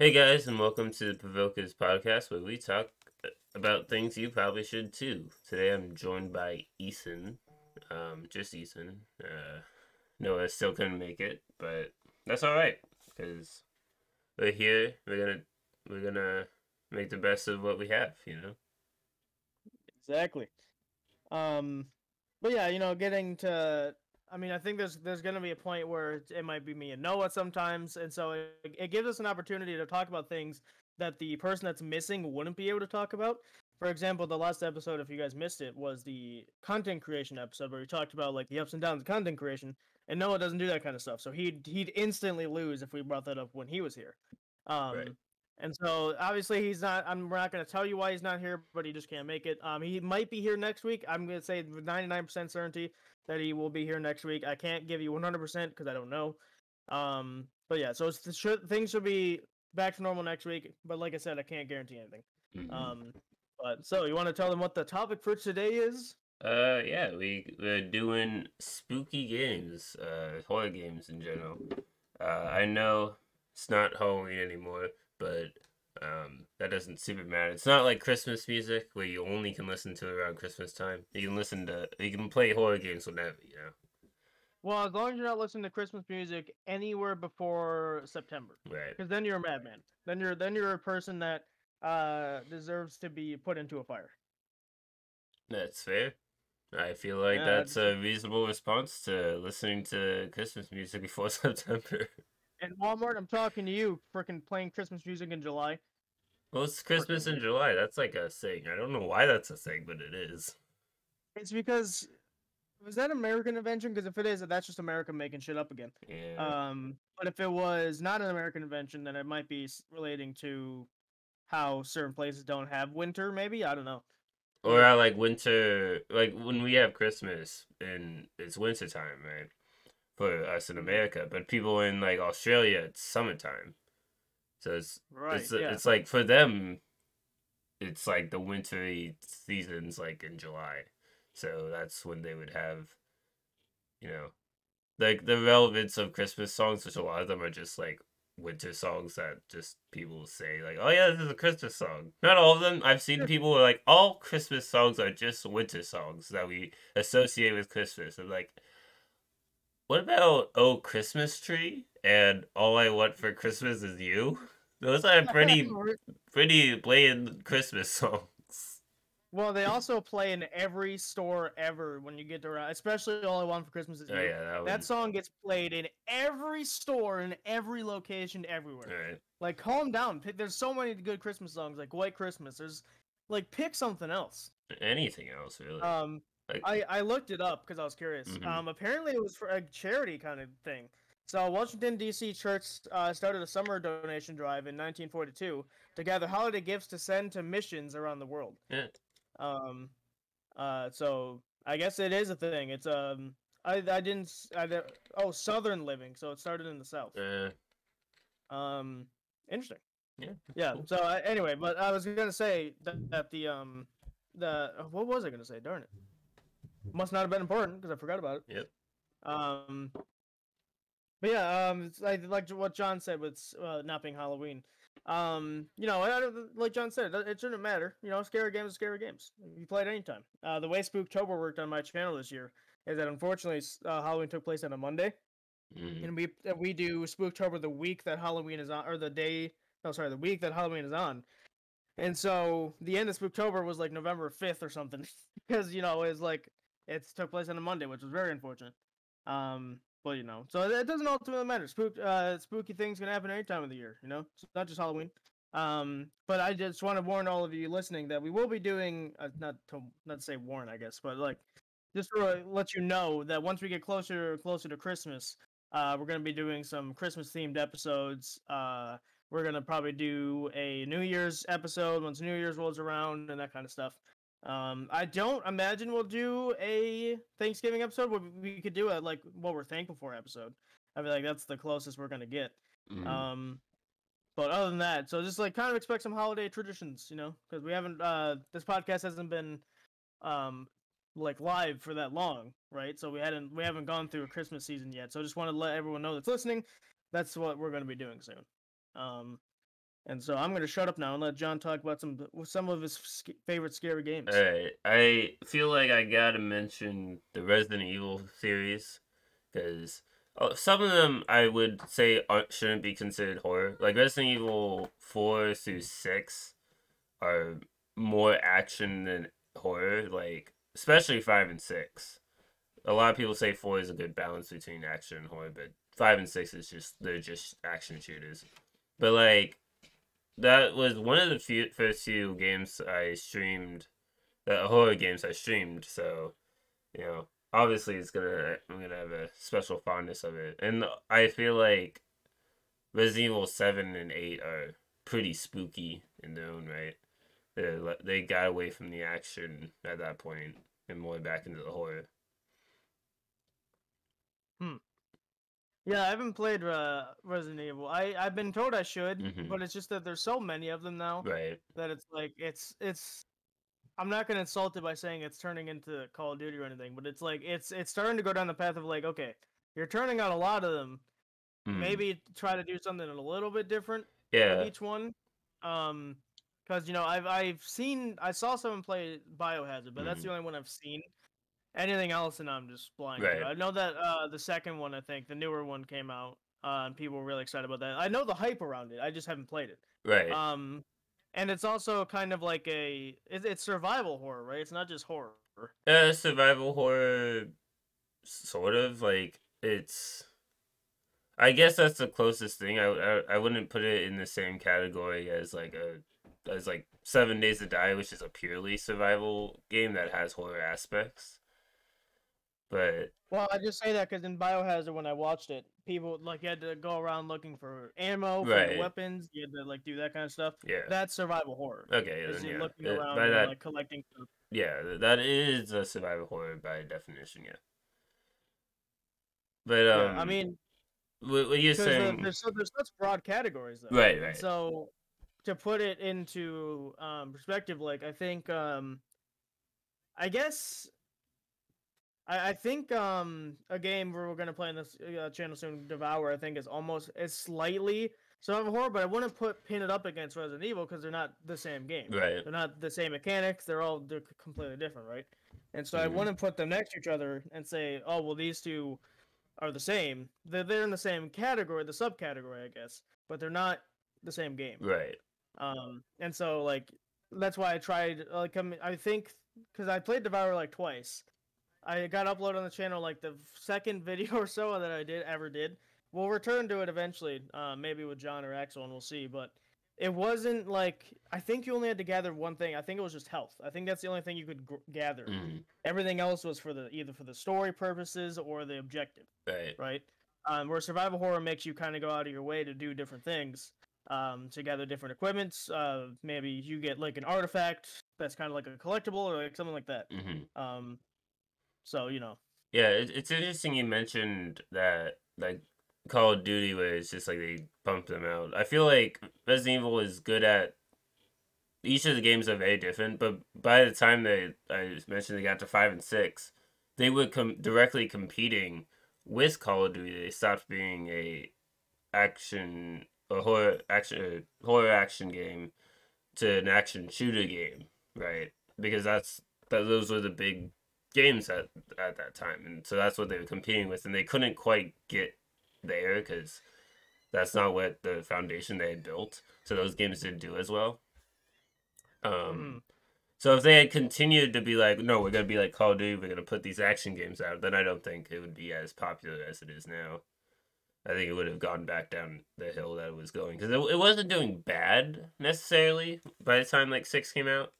Hey guys, and welcome to the Provokers podcast where we talk about things you probably should too. Today I'm joined by Ethan, um, just Ethan. Uh, Noah still couldn't make it, but that's all right because we're here. We're gonna we're gonna make the best of what we have, you know. Exactly. Um, but yeah, you know, getting to I mean, I think there's there's gonna be a point where it, it might be me and Noah sometimes, and so it, it gives us an opportunity to talk about things that the person that's missing wouldn't be able to talk about. For example, the last episode, if you guys missed it, was the content creation episode where we talked about like the ups and downs of content creation, and Noah doesn't do that kind of stuff, so he'd he'd instantly lose if we brought that up when he was here. Um, Right. and so obviously he's not. I'm we're not going to tell you why he's not here, but he just can't make it. Um, he might be here next week. I'm going to say 99% certainty that he will be here next week. I can't give you 100% because I don't know. Um, but yeah, so it's, should, things should be back to normal next week. But like I said, I can't guarantee anything. Mhm. Um, but so you want to tell them what the topic for today is? Uh, yeah, we we're doing spooky games, uh, horror games in general. Uh, I know it's not Halloween anymore, but um, that doesn't super matter. It's not like Christmas music where you only can listen to it around Christmas time. You can listen to, you can play horror games whenever, you know. Well, as long as you're not listening to Christmas music anywhere before September, Right. because then you're a madman. Then you're then you're a person that uh deserves to be put into a fire. That's fair. I feel like Yeah, that's a reasonable response to listening to Christmas music before September. And Walmart, I'm talking to you, freaking playing Christmas music in July. Well, it's Christmas in July. That's like a thing. I don't know why that's a thing, but it is. It's because was that an American invention? Because if it is, that's just America making shit up again. Yeah. Um, but if it was not an American invention, then it might be relating to how certain places don't have winter. Maybe I don't know. Or I like winter, like when we have Christmas and it's winter time, right? For us in America, but people in like Australia, it's summertime. So it's Right? it's yeah. it's like for them, it's like the wintry seasons, like in July. So that's when they would have, you know, like the relevance of Christmas songs, which a lot of them are just like winter songs that just people say like, oh yeah, this is a Christmas song. Not all of them. I've seen people who are like, all Christmas songs are just winter songs that we associate with Christmas. I'm like, what about Oh Christmas Tree and All I Want for Christmas Is You? Those are pretty pretty blatant Christmas songs. Well, they also play in every store ever when you get around, especially All I Want for Christmas Is Oh You. yeah, that, That song gets played in every store, in every location, everywhere. Alright. Like, calm down. There's so many good Christmas songs, like White Christmas. There's, like, pick something else. Anything else really? Um, like, I I looked it up because I was curious. Mhm. Um, apparently it was for a charity kind of thing. So Washington D.C. Church uh, started a summer donation drive in 1942 to gather holiday gifts to send to missions around the world. yeah. Um, uh, so I guess it is a thing. It's um, I I didn't I, oh Southern Living, so it started in the South. Uh, Um, interesting. yeah. Yeah. cool. So uh, anyway, but I was gonna say that, that the um the what was I gonna say? Darn it. Must not have been important because I forgot about it. Yep. Um. But yeah, um, it's like like what John said with uh, not being Halloween. Um, you know, I like John said, it, it shouldn't matter. You know, scary games are scary games. You play it anytime. Uh, the way Spooktober worked on my channel this year is that unfortunately uh, Halloween took place on a Monday, Mhm. and we uh, we do Spooktober the week that Halloween is on, or the day. No, sorry, the week that Halloween is on. And so the end of Spooktober was like November fifth or something, because you know it was like it took place on a Monday, which was very unfortunate. Um, but you know, so it doesn't ultimately matter. Spook, uh, spooky things can happen any time of the year. You know, it's not just Halloween. Um, but I just want to warn all of you listening that we will be doing uh, not to not to say warn, I guess, but like just to let you know that once we get closer closer to Christmas, uh, we're gonna be doing some Christmas themed episodes. Uh, we're gonna probably do a New Year's episode once New Year's rolls around and that kind of stuff. Um, I don't imagine we'll do a Thanksgiving episode. but We could do a like what we're thankful for episode. I feel like that's the closest we're gonna get. Mhm. Um, but other than that, so just like kind of expect some holiday traditions, you know, because we haven't. Uh, this podcast hasn't been, um, like live for that long, right? So we hadn't we haven't gone through a Christmas season yet. So I just want to let everyone know that's listening. That's what we're gonna be doing soon. Um, And so I'm gonna shut up now and let John talk about some some of his sc- favorite scary games. All right, I feel like I gotta mention the Resident Evil series because oh, some of them I would say aren't, shouldn't be considered horror. Like Resident Evil four through six are more action than horror. Like especially five and six. A lot of people say four is a good balance between action and horror, but five and six is just they're just action shooters. But like that was one of the few first few games I streamed, the horror games I streamed. So, you know, obviously it's gonna I'm gonna have a special fondness of it, and I feel like Resident Evil seven and eight are pretty spooky in their own right. They they got away from the action at that point and more back into the horror. Hmm. Yeah, I haven't played uh, Resident Evil. I I've been told I should, Mhm. but it's just that there's so many of them now Right. that it's like it's it's. I'm not gonna insult it by saying it's turning into Call of Duty or anything, but it's like it's it's starting to go down the path of like okay, you're turning out a lot of them. Mm. Maybe try to do something a little bit different Yeah. with each one. Um, because you know I've I've seen I saw someone play Biohazard, but that's Mhm. the only one I've seen. Anything else, and I'm just blind. Right. I know that uh, the second one, I think the newer one came out, uh, and people were really excited about that. I know the hype around it. I just haven't played it. Right. Um, and it's also kind of like a it, it's survival horror, right? It's not just horror. uh, survival horror, sort of like it's. I guess that's the closest thing. I, I I wouldn't put it in the same category as like a as like Seven Days to Die, which is a purely survival game that has horror aspects. But Well, I just say that because in Biohazard, when I watched it, people like you had to go around looking for ammo, for Right. weapons. You had to like do that kind of stuff. yeah, That's survival horror. okay, then yeah, looking Uh, around and that like collecting stuff. yeah, that is a survival horror by definition. Yeah. But um, yeah, I mean, what, what you're saying, there's so there's such broad categories though. Right, right. So to put it into um, perspective, like I think, um, I guess, I, I think um, a game we're gonna play on this uh, channel soon, Devour, I think is almost is slightly survival horror, but I wouldn't put pin it up against Resident Evil because they're not the same game. right? They're not the same mechanics. They're all they're completely different, right? And so I Mhm. wouldn't put them next to each other and say, oh well, these two are the same. They're they're in the same category, the subcategory, I guess, but they're not the same game. Right. Um, and so like that's why I tried. Like I, mean, I think because I played Devour like twice. I got uploaded on the channel like the second video or so that I did ever did. We'll return to it eventually, uh, maybe with John or Axel, and we'll see. But it wasn't like I think you only had to gather one thing. I think it was just health. I think that's the only thing you could gr- gather. Mhm. Everything else was for the either for the story purposes or the objective Right. right? Um, where survival horror makes you kind of go out of your way to do different things, um, to gather different equipments. Uh, maybe you get like an artifact that's kind of like a collectible or like something like that. hmm Um, so you know, Yeah, it, it's interesting you mentioned that like Call of Duty where it's just like they pump them out. I feel like Resident Evil is good at each of the games are very different, but by the time they I mentioned they got to five and six, they were com- directly competing with Call of Duty. They stopped being a action a horror action horror action game to an action shooter game, right? Because that's that those were the big games at at that time, and so that's what they were competing with, and they couldn't quite get there because that's not what the foundation they had built. So those games didn't do as well. Um, Mhm. so if they had continued to be like, no, we're gonna be like Call of Duty, we're gonna put these action games out, then I don't think it would be as popular as it is now. I think it would have gone back down the hill that it was going because it, it wasn't doing bad necessarily by the time like six came out.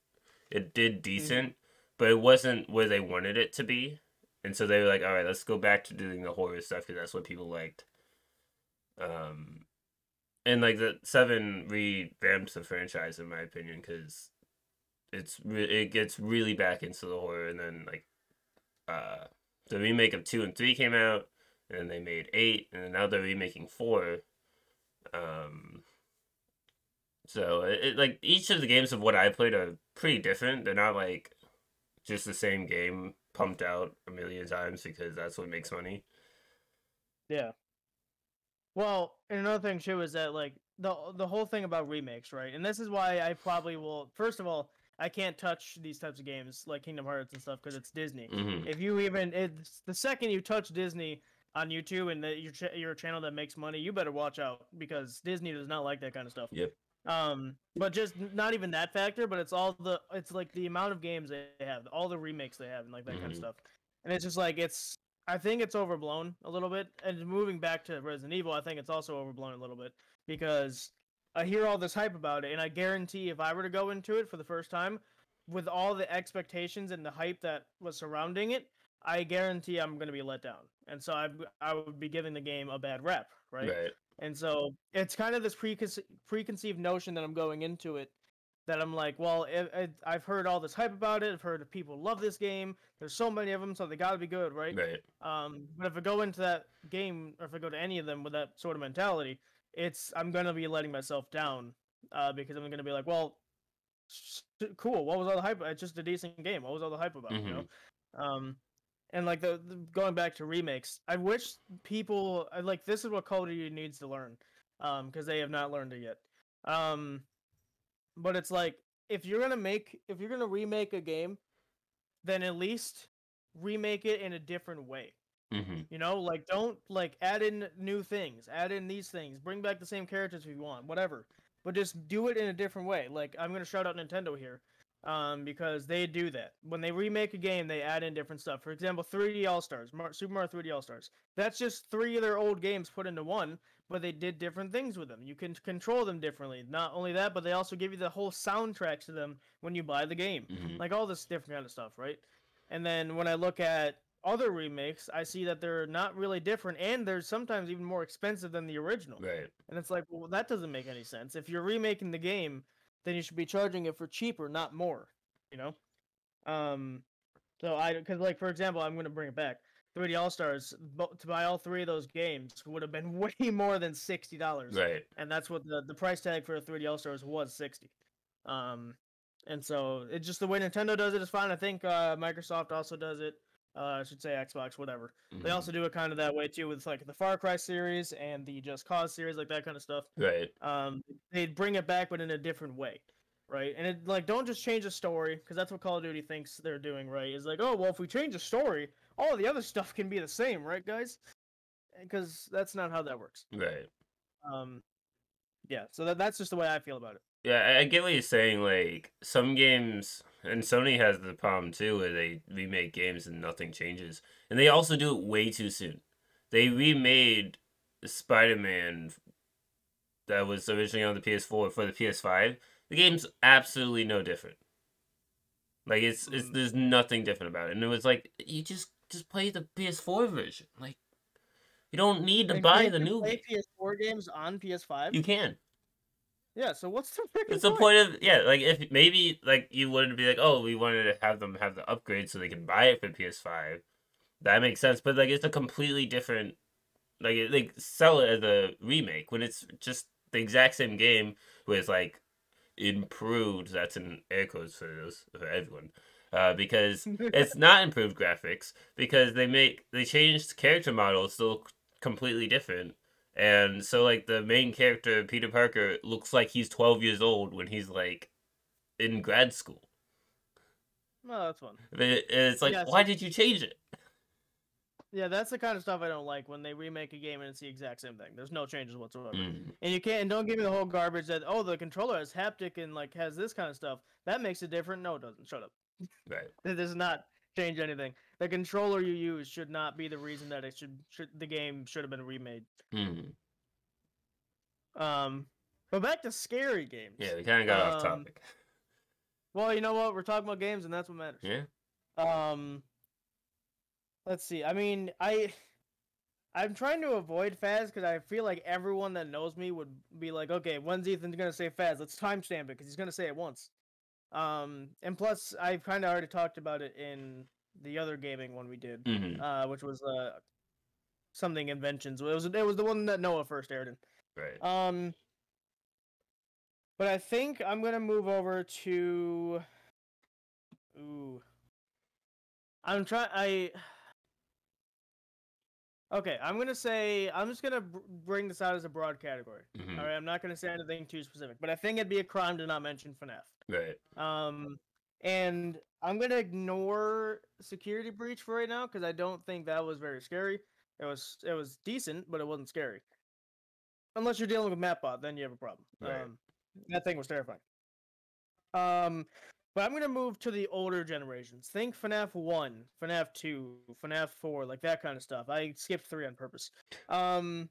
It did decent, but it wasn't where they wanted it to be, and so they were like, all right, let's go back to doing the horror stuff because that's what people liked. Um, and like the seven revamps the franchise in my opinion because it's re- it gets really back into the horror, and then like uh the remake of two and three came out and they made eight, and now they're remaking four. Um, so it, it like each of the games of what I played are pretty different. They're not like just the same game pumped out a million times because that's what makes money. yeah. Well, and another thing too is that like the the whole thing about remakes, right? And this is why I probably will. First of all, I can't touch these types of games like Kingdom Hearts and stuff because it's Disney. hmm If you even it's the second you touch Disney on YouTube and that you're ch- you're a channel that makes money, you better watch out because Disney does not like that kind of stuff. Yep. Um, but just not even that factor, but it's all the it's like the amount of games they have, all the remakes they have, and like that kind of stuff. And it's just like it's I think it's overblown a little bit. And moving back to Resident Evil, I think it's also overblown a little bit because I hear all this hype about it, and I guarantee if I were to go into it for the first time with all the expectations and the hype that was surrounding it, I guarantee I'm going to be let down. And so I I would be giving the game a bad rep, right? Right. And so it's kind of this preconce- preconceived notion that I'm going into it that I'm like, well, it, it, I've heard all this hype about it. I've heard people love this game. There's so many of them, so they got to be good, right? Right. Um, but if I go into that game, or if I go to any of them with that sort of mentality, it's I'm gonna be letting myself down uh, because I'm gonna be like, well, cool. What was all the hype? It's just a decent game. What was all the hype about? You know. Um, and like the, the going back to remakes, I wish people like this is what Call of Duty needs to learn, um, because they have not learned it yet. Um, but it's like if you're gonna make if you're gonna remake a game, then at least remake it in a different way. hmm You know, like don't like add in new things, add in these things, bring back the same characters if you want, whatever. But just do it in a different way. Like I'm gonna shout out Nintendo here, um, because they do that. When they remake a game, they add in different stuff. For example, 3D All Stars, Mar- Super Mario 3D All Stars. That's just three of their old games put into one, but they did different things with them. You can control them differently. Not only that, but they also give you the whole soundtrack to them when you buy the game hmm like all this different kind of stuff, right? And then when I look at other remakes, I see that they're not really different, and they're sometimes even more expensive than the original. Right. And it's like, well, that doesn't make any sense. If you're remaking the game, then you should be charging it for cheaper, not more. You know. Um, so I, because like for example, I'm gonna bring it back. 3D All Stars to buy all three of those games would have been way more than sixty dollars Right. and that's what the, the price tag for a 3D All Stars was 60. Um, and so it's just the way Nintendo does it is fine. I think uh, Microsoft also does it. Uh, I should say Xbox, whatever. They Mhm. also do it kind of that way too, with like the Far Cry series and the Just Cause series, like that kind of stuff. Right. Um, they bring it back, but in a different way, right? And it like don't just change the story because that's what Call of Duty thinks they're doing, right? Is like, oh well, if we change the story, all the other stuff can be the same, right, guys? Because that's not how that works. Right. Um, yeah, so that, that's just the way I feel about it. Yeah, I get what you're saying. Like some games, and Sony has the problem too, where they remake games and nothing changes, and they also do it way too soon. They remade Spider-Man that was originally on the PS4 for the PS5. The game's absolutely no different. Like it's it's Mm. there's nothing different about it, and it was like you just just play the PS4 version. Like you don't need to buy the new. play game. PS4 games on PS5. You can. Yeah, so what's the freaking It's the point of yeah, like if maybe like you wouldn't be like, oh, we wanted to have them have the upgrade so they can buy it for PS5. That makes sense, but like it's a completely different like it, like sell it as a remake when it's just the exact same game with like improved. That's in air quotes for those for everyone, uh, because it's not improved graphics because they make they changed character models to look completely different. And so like the main character Peter Parker looks like he's 12 years old when he's like in grad school. No, that's fun. It- it's like Yeah, so- why did you change it? Yeah, that's the kind of stuff I don't like when they remake a game and it's the exact same thing. There's no changes whatsoever. Mm, And you can't and don't give me the whole garbage that oh the controller has haptic and like has this kind of stuff. That makes it different. No, it doesn't. Shut up. right. Does not change anything. The controller you use should not be the reason that it should, should the game should have been remade. Mm. Um, but back to scary games. Yeah, we kind of got off Um, topic. Well, you know what? We're talking about games, and that's what matters. Yeah. Um, let's see. I mean, I I'm trying to avoid Faz because I feel like everyone that knows me would be like, okay, when's Ethan gonna say Faz? Let's timestamp it because he's gonna say it once. Um, and plus, I've kind of already talked about it in the other gaming one we did, hmm uh, which was uh something inventions. It was it was the one that Noah first aired in. Right. Um, but I think I'm gonna move over to. Ooh. I'm trying. I. Okay, I'm gonna say I'm just gonna br- bring this out as a broad category. Mhm. All right, I'm not gonna say anything too specific, but I think it'd be a crime to not mention FNAF. Right. Um, and I'm gonna ignore security breach for right now because I don't think that was very scary. It was it was decent, but it wasn't scary. Unless you're dealing with Mapbot, then you have a problem. Right. Um, that thing was terrifying. Um, but I'm gonna move to the older generations. Think FNAF one, FNAF two, FNAF four, like that kind of stuff. I skipped three on purpose. Um,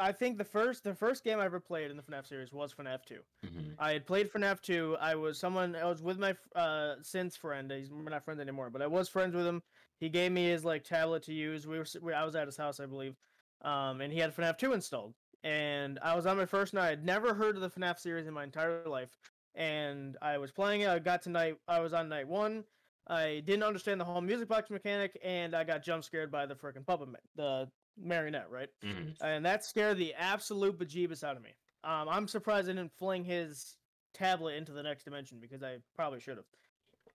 I think the first the first game I ever played in the FNAF series was FNAF two. hmm I had played FNAF 2. I was someone I was with my uh since friend. He's we're not friends anymore, but I was friends with him. He gave me his like tablet to use. We were we, I was at his house, I believe. Um, and he had FNAF 2 installed. And I was on my first night. I'd never heard of the FNAF series in my entire life. And I was playing it. I got to night. I was on night one. I didn't understand the whole music box mechanic, and I got jump scared by the freaking puppet, ma- the marionette, right? hmm and that scared the absolute bejeebus out of me. Um, I'm surprised I didn't fling his tablet into the next dimension because I probably should have.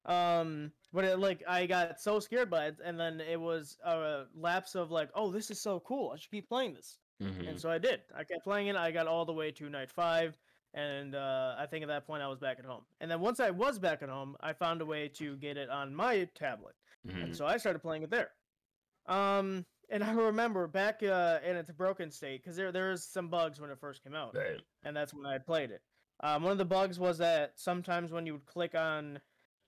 Um, but it, like I got so scared by it, and then it was a lapse of like, oh, this is so cool. I should keep playing this, hmm and so I did. I kept playing it. I got all the way to night five, and uh, I think at that point I was back at home. And then once I was back at home, I found a way to get it on my tablet. hmm And so I started playing it there. Um, and I remember back uh, in its broken state because there there was some bugs when it first came out, Right. and that's when I played it. Um, one of the bugs was that sometimes when you would click on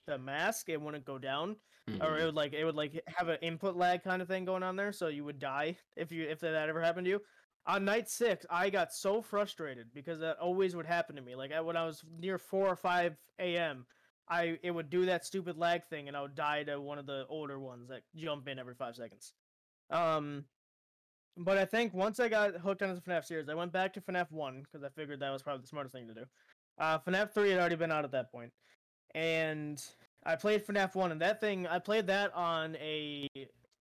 the mask, it wouldn't go down, or Mhm. it would like it would like have an input lag kind of thing going on there, so you would die if you if that ever happened to you. On night six, I got so frustrated because that always would happen to me. Like I, when I was near four or five a.m., I it would do that stupid lag thing, and I would die to one of the older ones that jump in every five seconds. Um, but I think once I got hooked on the FNAF series, I went back to FNAF one because I figured that was probably the smartest thing to do. Uh, FNAF three had already been out at that point, and I played FNAF one, and that thing I played that on a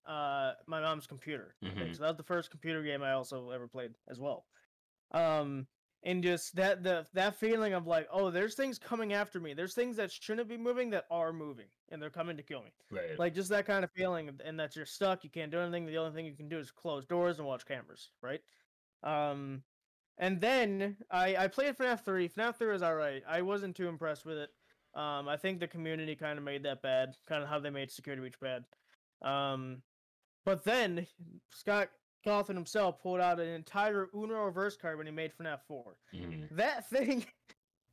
uh my mom's computer. Mhm. So that was the first computer game I also ever played as well. Um, and just that the that feeling of like, oh, there's things coming after me. There's things that shouldn't be moving that are moving, and they're coming to kill me. Right. Like just that kind of feeling, and- and that you're stuck. You can't do anything. The only thing you can do is close doors and watch cameras, right? Um, and then I I played FNAF three. FNAF three was alright. I wasn't too impressed with it. Um, I think the community kind of made that bad, kind of how they made Security Breach bad. Um, but then Scott Cawthon himself pulled out an entire Uno reverse card when he made FNAF four Mhm. that thing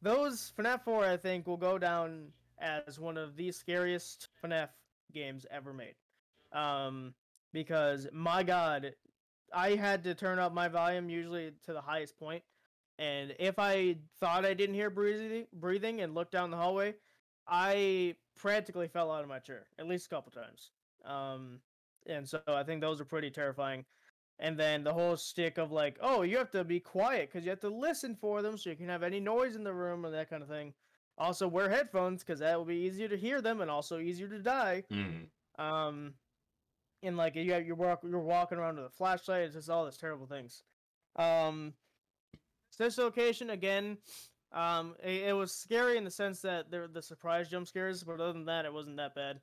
those FNAF 4 I think will go down as one of the scariest FNAF games ever made. Um because my god, I had to turn up my volume usually to the highest point and if I thought I didn't hear breathing breathing and looked down the hallway, I practically fell out of my chair at least a couple times. Um and so I think those are pretty terrifying and then the whole stick of like, oh, you have to be quiet because you have to listen for them so you can have any noise in the room or that kind of thing. Also, wear headphones because that will be easier to hear them and also easier to die. Mhm. Um, and like you have, you're walk, you're walking around with a flashlight. It's just all these terrible things. Um, this location again. Um, it, it was scary in the sense that there the surprise jump scares, but other than that, it wasn't that bad.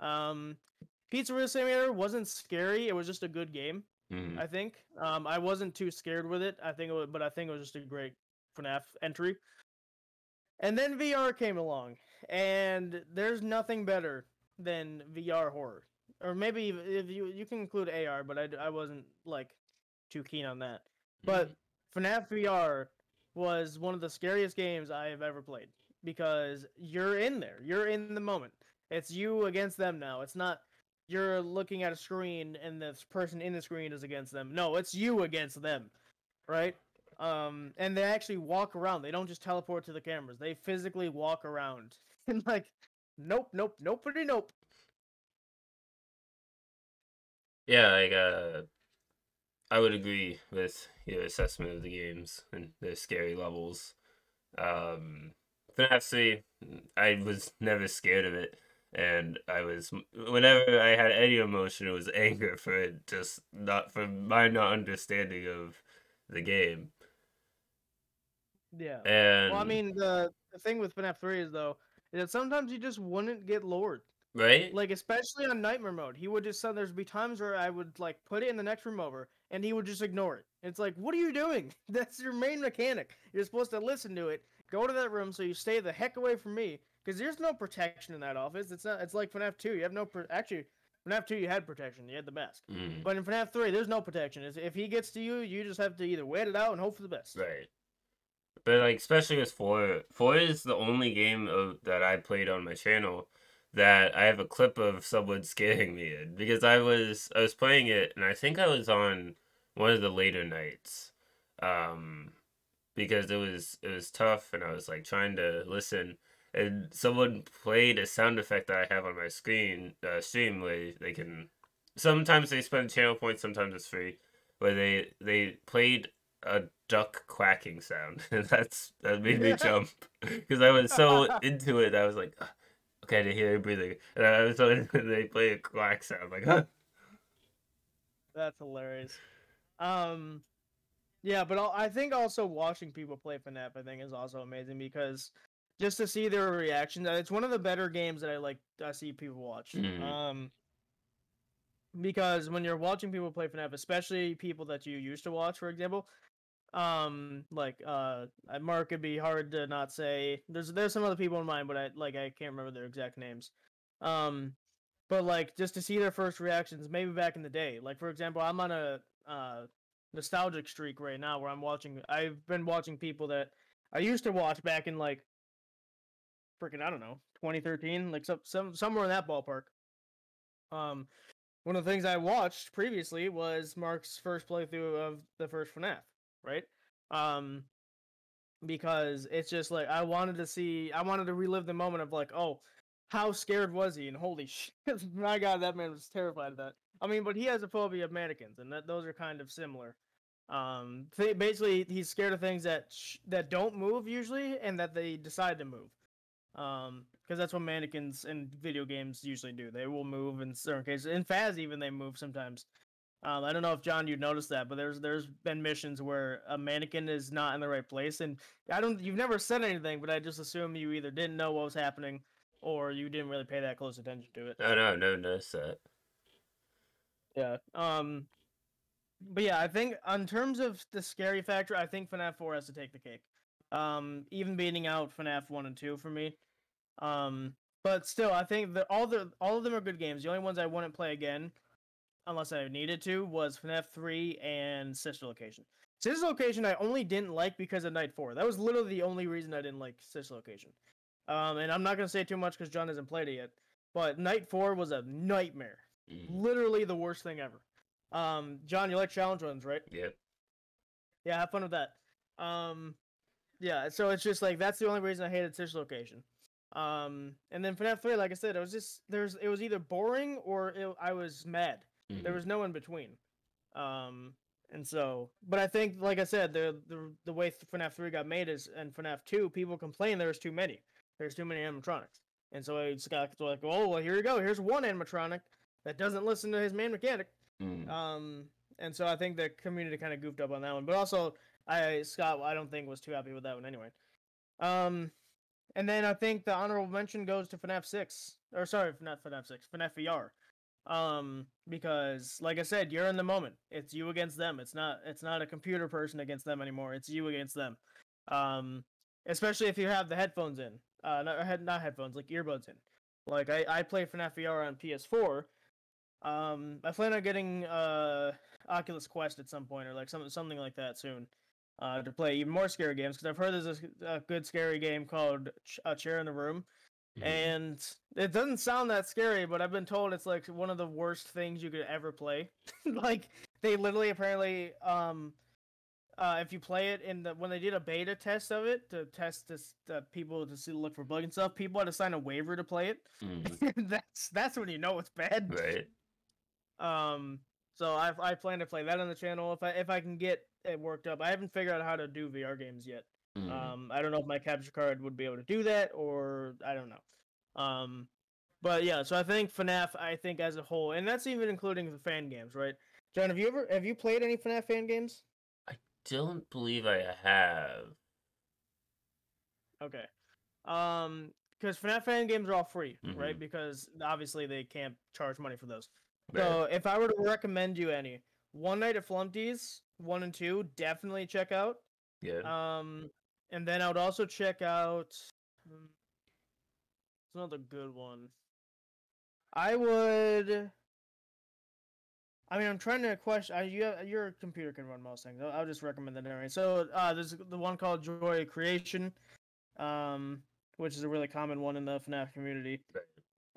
Um, Pizzeria Simulator wasn't scary. It was just a good game. Mhm. I think. Um, I wasn't too scared with it. I think, it was, but I think it was just a great FNAF entry. And then VR came along, and there's nothing better than VR horror, or maybe if- you you can include AR, but I, I wasn't like too keen on that. But Mhm. FNAF VR was one of the scariest games I have ever played because you're in there, you're in the moment. It's you against them now. It's not you're looking at a screen and this person in the screen is against them. No, it's you against them, right? Um, and they actually walk around. They don't just teleport to the cameras. They physically walk around and like, nope, nope, nope, pretty nope. Yeah, like uh, I would agree with your assessment of the games and their scary levels. Um, FNAF 3, I was never scared of it, and I was whenever I had any emotion, it was anger for it just not for my not understanding of the game. Yeah. And Well, I mean, the the thing with FNAF 3 is though, is that sometimes you just wouldn't get lured. Right? Like especially on nightmare mode, he would just so there's be times where I would like put it in the next room over, and he would just ignore it. It's like, what are you doing? That's your main mechanic. You're supposed to listen to it, go to that room, so you stay the heck away from me, because there's no protection in that office. It's not. It's like FNAF 2. You have no. Pro- Actually, FNAF 2 you had protection. You had the mask. Mm, But in FNAF 3, there's no protection. If- If he gets to you, you just have to either wait it out and hope for the best. right. But like, especially with four, four is the only game of that I played on my channel that I have a clip of someone scaring me in because I was I was playing it and I think I was on one of the later nights, um, because it was it was tough and I was like trying to listen and someone played a sound effect that I have on my screen uh, stream where they can sometimes they spend channel points sometimes it's free where they they played a duck quacking sound. And that's that made me jump because I was so into it I was like "Ugh, okay to hear breathing. And I was so into they play a quack sound like huh. That's hilarious. Um, yeah, but I think also watching people play FNAF, I think, is also amazing because just to see their reactions, uh, it's one of the better games that I like. I see people watch. Mhm. Um, because when you're watching people play FNAF, especially people that you used to watch, for example, um, like uh, uh, Mark, it'd be hard to not say. There's there's some other people in mind, but I like I can't remember their exact names. Um, but like just to see their first reactions, maybe back in the day. Like for example, I'm on a uh nostalgic streak right now where I'm watching. I've been watching people that I used to watch back in like freaking I don't know 2013, like some some somewhere in that ballpark. Um, one of the things I watched previously was Mark's first playthrough of the first FNAF, right? Um, because it's just like I wanted to see, I wanted to relive the moment of like, oh, how scared was he? And holy shit, my god, that man was terrified of that. I mean, but he has a phobia of mannequins, and that those are kind of similar. Um, th- basically, he's scared of things that sh- that don't move usually, and that they decide to move. Um, because that's what mannequins in video games usually do. They will move in certain cases. In Faz, even they move sometimes. Um, I don't know if John you'd noticed that, but there's there's been missions where a mannequin is not in the right place, and I don't. You've never said anything, but I just assume you either didn't know what was happening, or you didn't really pay that close attention to it. no no no noticed that Yeah. Um. But yeah, I think in terms of the scary factor, I think FNAF 4 has to take the cake. Um, even beating out FNAF 1 and 2 for me. Um, but still, I think that all the all of them are good games. The only ones I wouldn't play again, unless I needed to, was FNAF 3 and Sister Location. Sister Location I only didn't like because of Night 4. That was literally the only reason I didn't like Sister Location. Um, and I'm not gonna say too much because John hasn't played it yet. But Night 4 was a nightmare. Mm, Literally the worst thing ever. Um, John, you like challenge runs, right? yep Yeah, have fun with that. Um, yeah, so it's just like that's the only reason I hated Sister Location. Um, and then FNAF 3, like I said, it was just there's it was either boring or it, I was mad. There mhm. was no in between. Um, and so, but I think, like I said, the the the way FNAF 3 got made is, and FNAF 2, people complain there's too many. There's too many animatronics, and so it's got like, oh well, here you go. Here's one animatronic that doesn't listen to his main mechanic. Mm. Um, and so I think the community kind of goofed up on that one, but also I Scott I don't think was too happy with that one anyway. Um, and then I think the honorable mention goes to FNAF six, or sorry, not FNAF six, FNAF VR. Um, because like I said, you're in the moment. It's you against them. It's not it's not a computer person against them anymore. It's you against them. Um, especially if you have the headphones in. Uh, not not headphones, like earbuds in. Like I I play FNAF VR on PS4. Um, I plan on getting uh Oculus Quest at some point, or like something something like that soon, uh, to play even more scary games. Because I've heard there's a, a good scary game called Ch- A Chair in the Room, Mhm. and it doesn't sound that scary, but I've been told it's like one of the worst things you could ever play. like they literally apparently um. Uh, if you play it in the when they did a beta test of it to test this uh, people to see look for bug and stuff, people had to sign a waiver to play it. Mm, that's that's when you know it's bad. right Um, so I I plan to play that on the channel if I if I can get it worked up. I haven't figured out how to do VR games yet. Mm. Um, I don't know if my capture card would be able to do that or I don't know. Um, but yeah, so I think FNAF I think as a whole, and that's even including the fan games, right? John, have you ever have you played any FNAF fan games? I don't believe I have Okay. Um, because FNAF fan games are all free, Mhm. right? Because obviously they can't charge money for those. Right. So if I were to recommend you any, One Night at Flumpty's, one and two, definitely check out. yeah. Um, and then I would also check out. hmm, It's another good one. I would. I mean, I'm trying to question. I, you, your computer can run most things. I'll, I'll just recommend that anyway. So, uh, there's the one called Joy of Creation, um, which is a really common one in the FNAF community.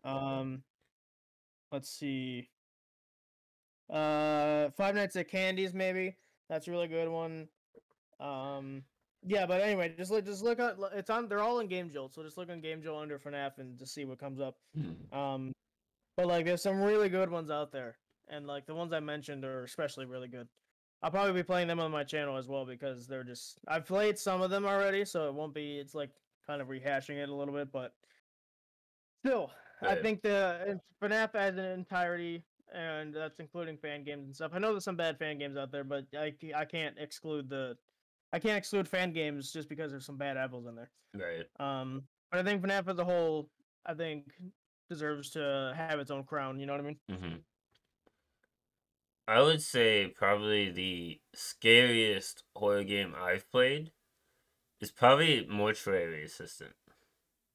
Um, let's see. Uh, Five Nights at Candy's maybe. That's a really good one. Um, yeah, but anyway, just look, just look at it's on. They're all in Game Jolt, so just look on Game Jolt under FNAF and just see what comes up. Mhm. Um, but like, there's some really good ones out there, and like the ones I mentioned are especially really good. I'll probably be playing them on my channel as well because they're just. I've played some of them already, so it won't be. It's like kind of rehashing it a little bit, but still, I think the FNAF as an entirety, and that's including fan games and stuff. I know there's some bad fan games out there, but I, I can't exclude the. I can't exclude fan games just because there's some bad apples in there. Right. Um, but I think FNAF as a whole, I think deserves to have its own crown. You know what I mean? hmm I would say probably the scariest horror game I've played is probably Mortuary Assistant.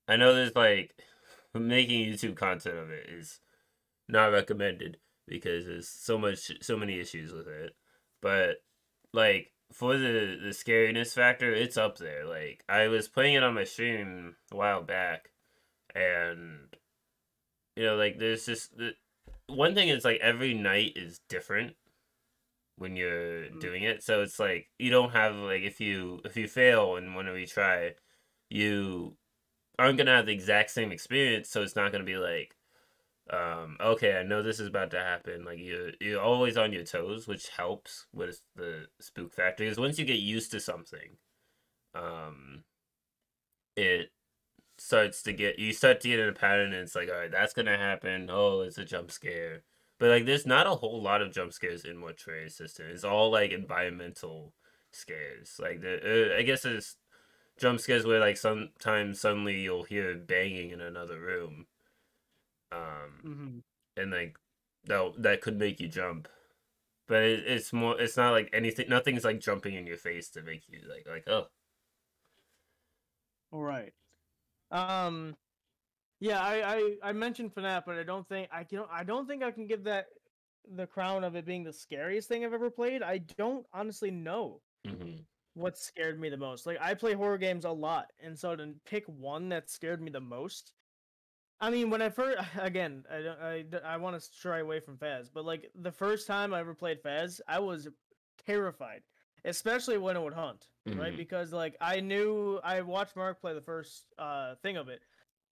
I know there's like making YouTube content of it is not recommended because there's so much so many issues with it. But like for the the scariness factor, it's up there. Like I was playing it on my stream a while back and you know like there's just the, one thing is like every night is different when you're Mm. doing it so it's like you don't have like if you if you fail and want to retry you aren't gonna have the exact same experience so it's not gonna be like um okay i know this is about to happen like you you're always on your toes which helps with the spook factor because once you get used to something um it starts to get you start to get in a pattern and it's like all right that's gonna happen. Oh it's a jump scare. But like there's not a whole lot of jump scares in mortuary assistant it's all like environmental scares. Like the uh, i guess there's jump scares where like sometimes suddenly you'll hear banging in another room um Mm-hmm. and like that that could make you jump but it, it's more it's not like anything nothing's like jumping in your face to make you like like oh All right. Um, yeah, I, I I mentioned FNAF, but I don't think I can. I don't think I can give that the crown of it being the scariest thing I've ever played. I don't honestly know mhm. what scared me the most. Like I play horror games a lot, and so to pick one that scared me the most. I mean, when I first again, I don't- I I want to stray away from Faz, but like the first time I ever played Faz, I was terrified, especially when it would hunt, right? Mhm. Because like I knew I watched Mark play the first uh thing of it,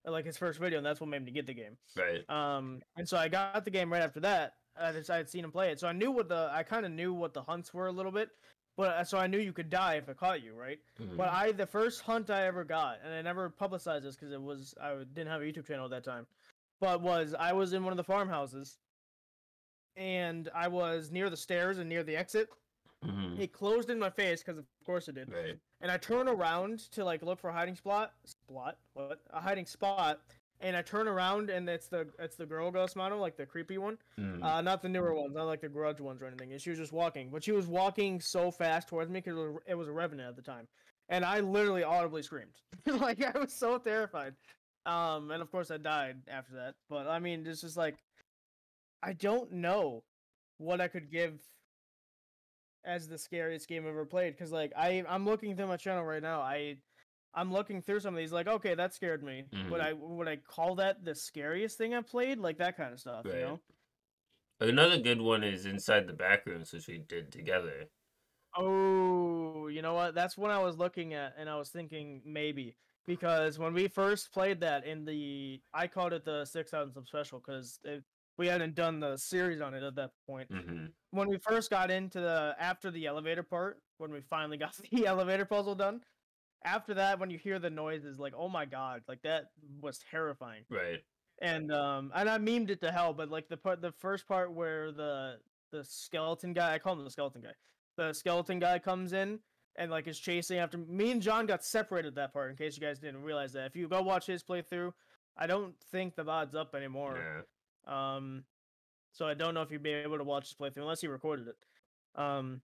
like his first video, and that's what made me get the game. right Um, and so I got the game right after that. I just I had seen him play it, so I knew what the I kind of knew what the hunts were a little bit, but uh, so I knew you could die if it caught you, right? But Mhm. I the first hunt I ever got, and I never publicized this because it was I didn't have a YouTube channel at that time, but was I was in one of the farmhouses, and I was near the stairs and near the exit. Mhm. It closed in my face because of course it did, right and I turn around to like look for a hiding spot, spot, what a hiding spot, and I turn around and it's the it's the girl ghost model, like the creepy one. Mhm. Uh, not the newer ones, not like the grudge ones or anything. And she was just walking, but she was walking so fast towards me because it was a revenant at the time, and I literally audibly screamed, like I was so terrified. Um, and of course I died after that. But I mean, it's just like I don't know what I could give as the scariest game I've ever played because like I I'm looking through my channel right now. I I'm looking through some of these like okay that scared me. Would Mhm. I would I call that the scariest thing I've played? Like that kind of stuff, you know. Another good one is Inside the Backrooms, which we did together. Oh, you know what? That's what I was looking at, and I was thinking maybe because when we first played that in the, I called it the six thousand sub special because we hadn't done the series on it at that point. hmm When we first got into the after the elevator part, when we finally got the elevator puzzle done, after that, when you hear the noises, like oh my god, like that was terrifying. Right. and um and I memed it to hell, but like the part the first part where the the skeleton guy I call him the skeleton guy. The skeleton guy comes in and like is chasing after me and John got separated that part. In case you guys didn't realize that, if you go watch his playthrough, I don't think the mod's up anymore. Yeah. Um, so I don't know if you'd be able to watch his playthrough unless he recorded it. Um,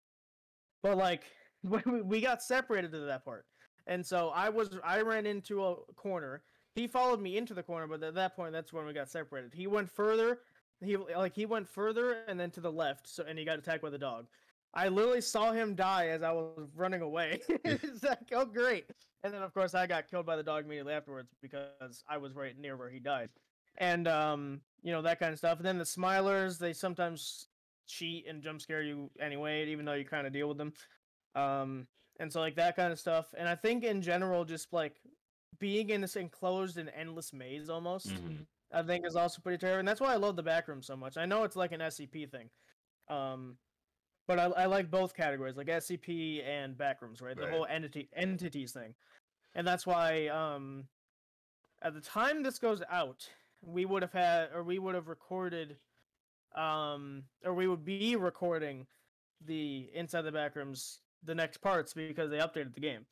but like we, we got separated to that part, and so I was I ran into a corner. He followed me into the corner, but at that point, that's when we got separated. He went further. He like he went further and then to the left. So and he got attacked by the dog. I literally saw him die as I was running away. it's like, oh great. And then of course I got killed by the dog immediately afterwards because I was right near where he died. And um, you know, that kind of stuff. And then the smilers, they sometimes cheat and jump scare you anyway, even though you kind of deal with them. Um, and so like that kind of stuff. And I think in general, just like being in this enclosed and endless maze almost, Mhm. I think is also pretty terrible. And that's why I love the back room so much. I know it's like an SCP thing. Um, but I, I like both categories, like SCP and backrooms, right? The whole entity entities thing, and that's why um, at the time this goes out, we would have had or we would have recorded, um, or we would be recording the inside the backrooms the next parts because they updated the game.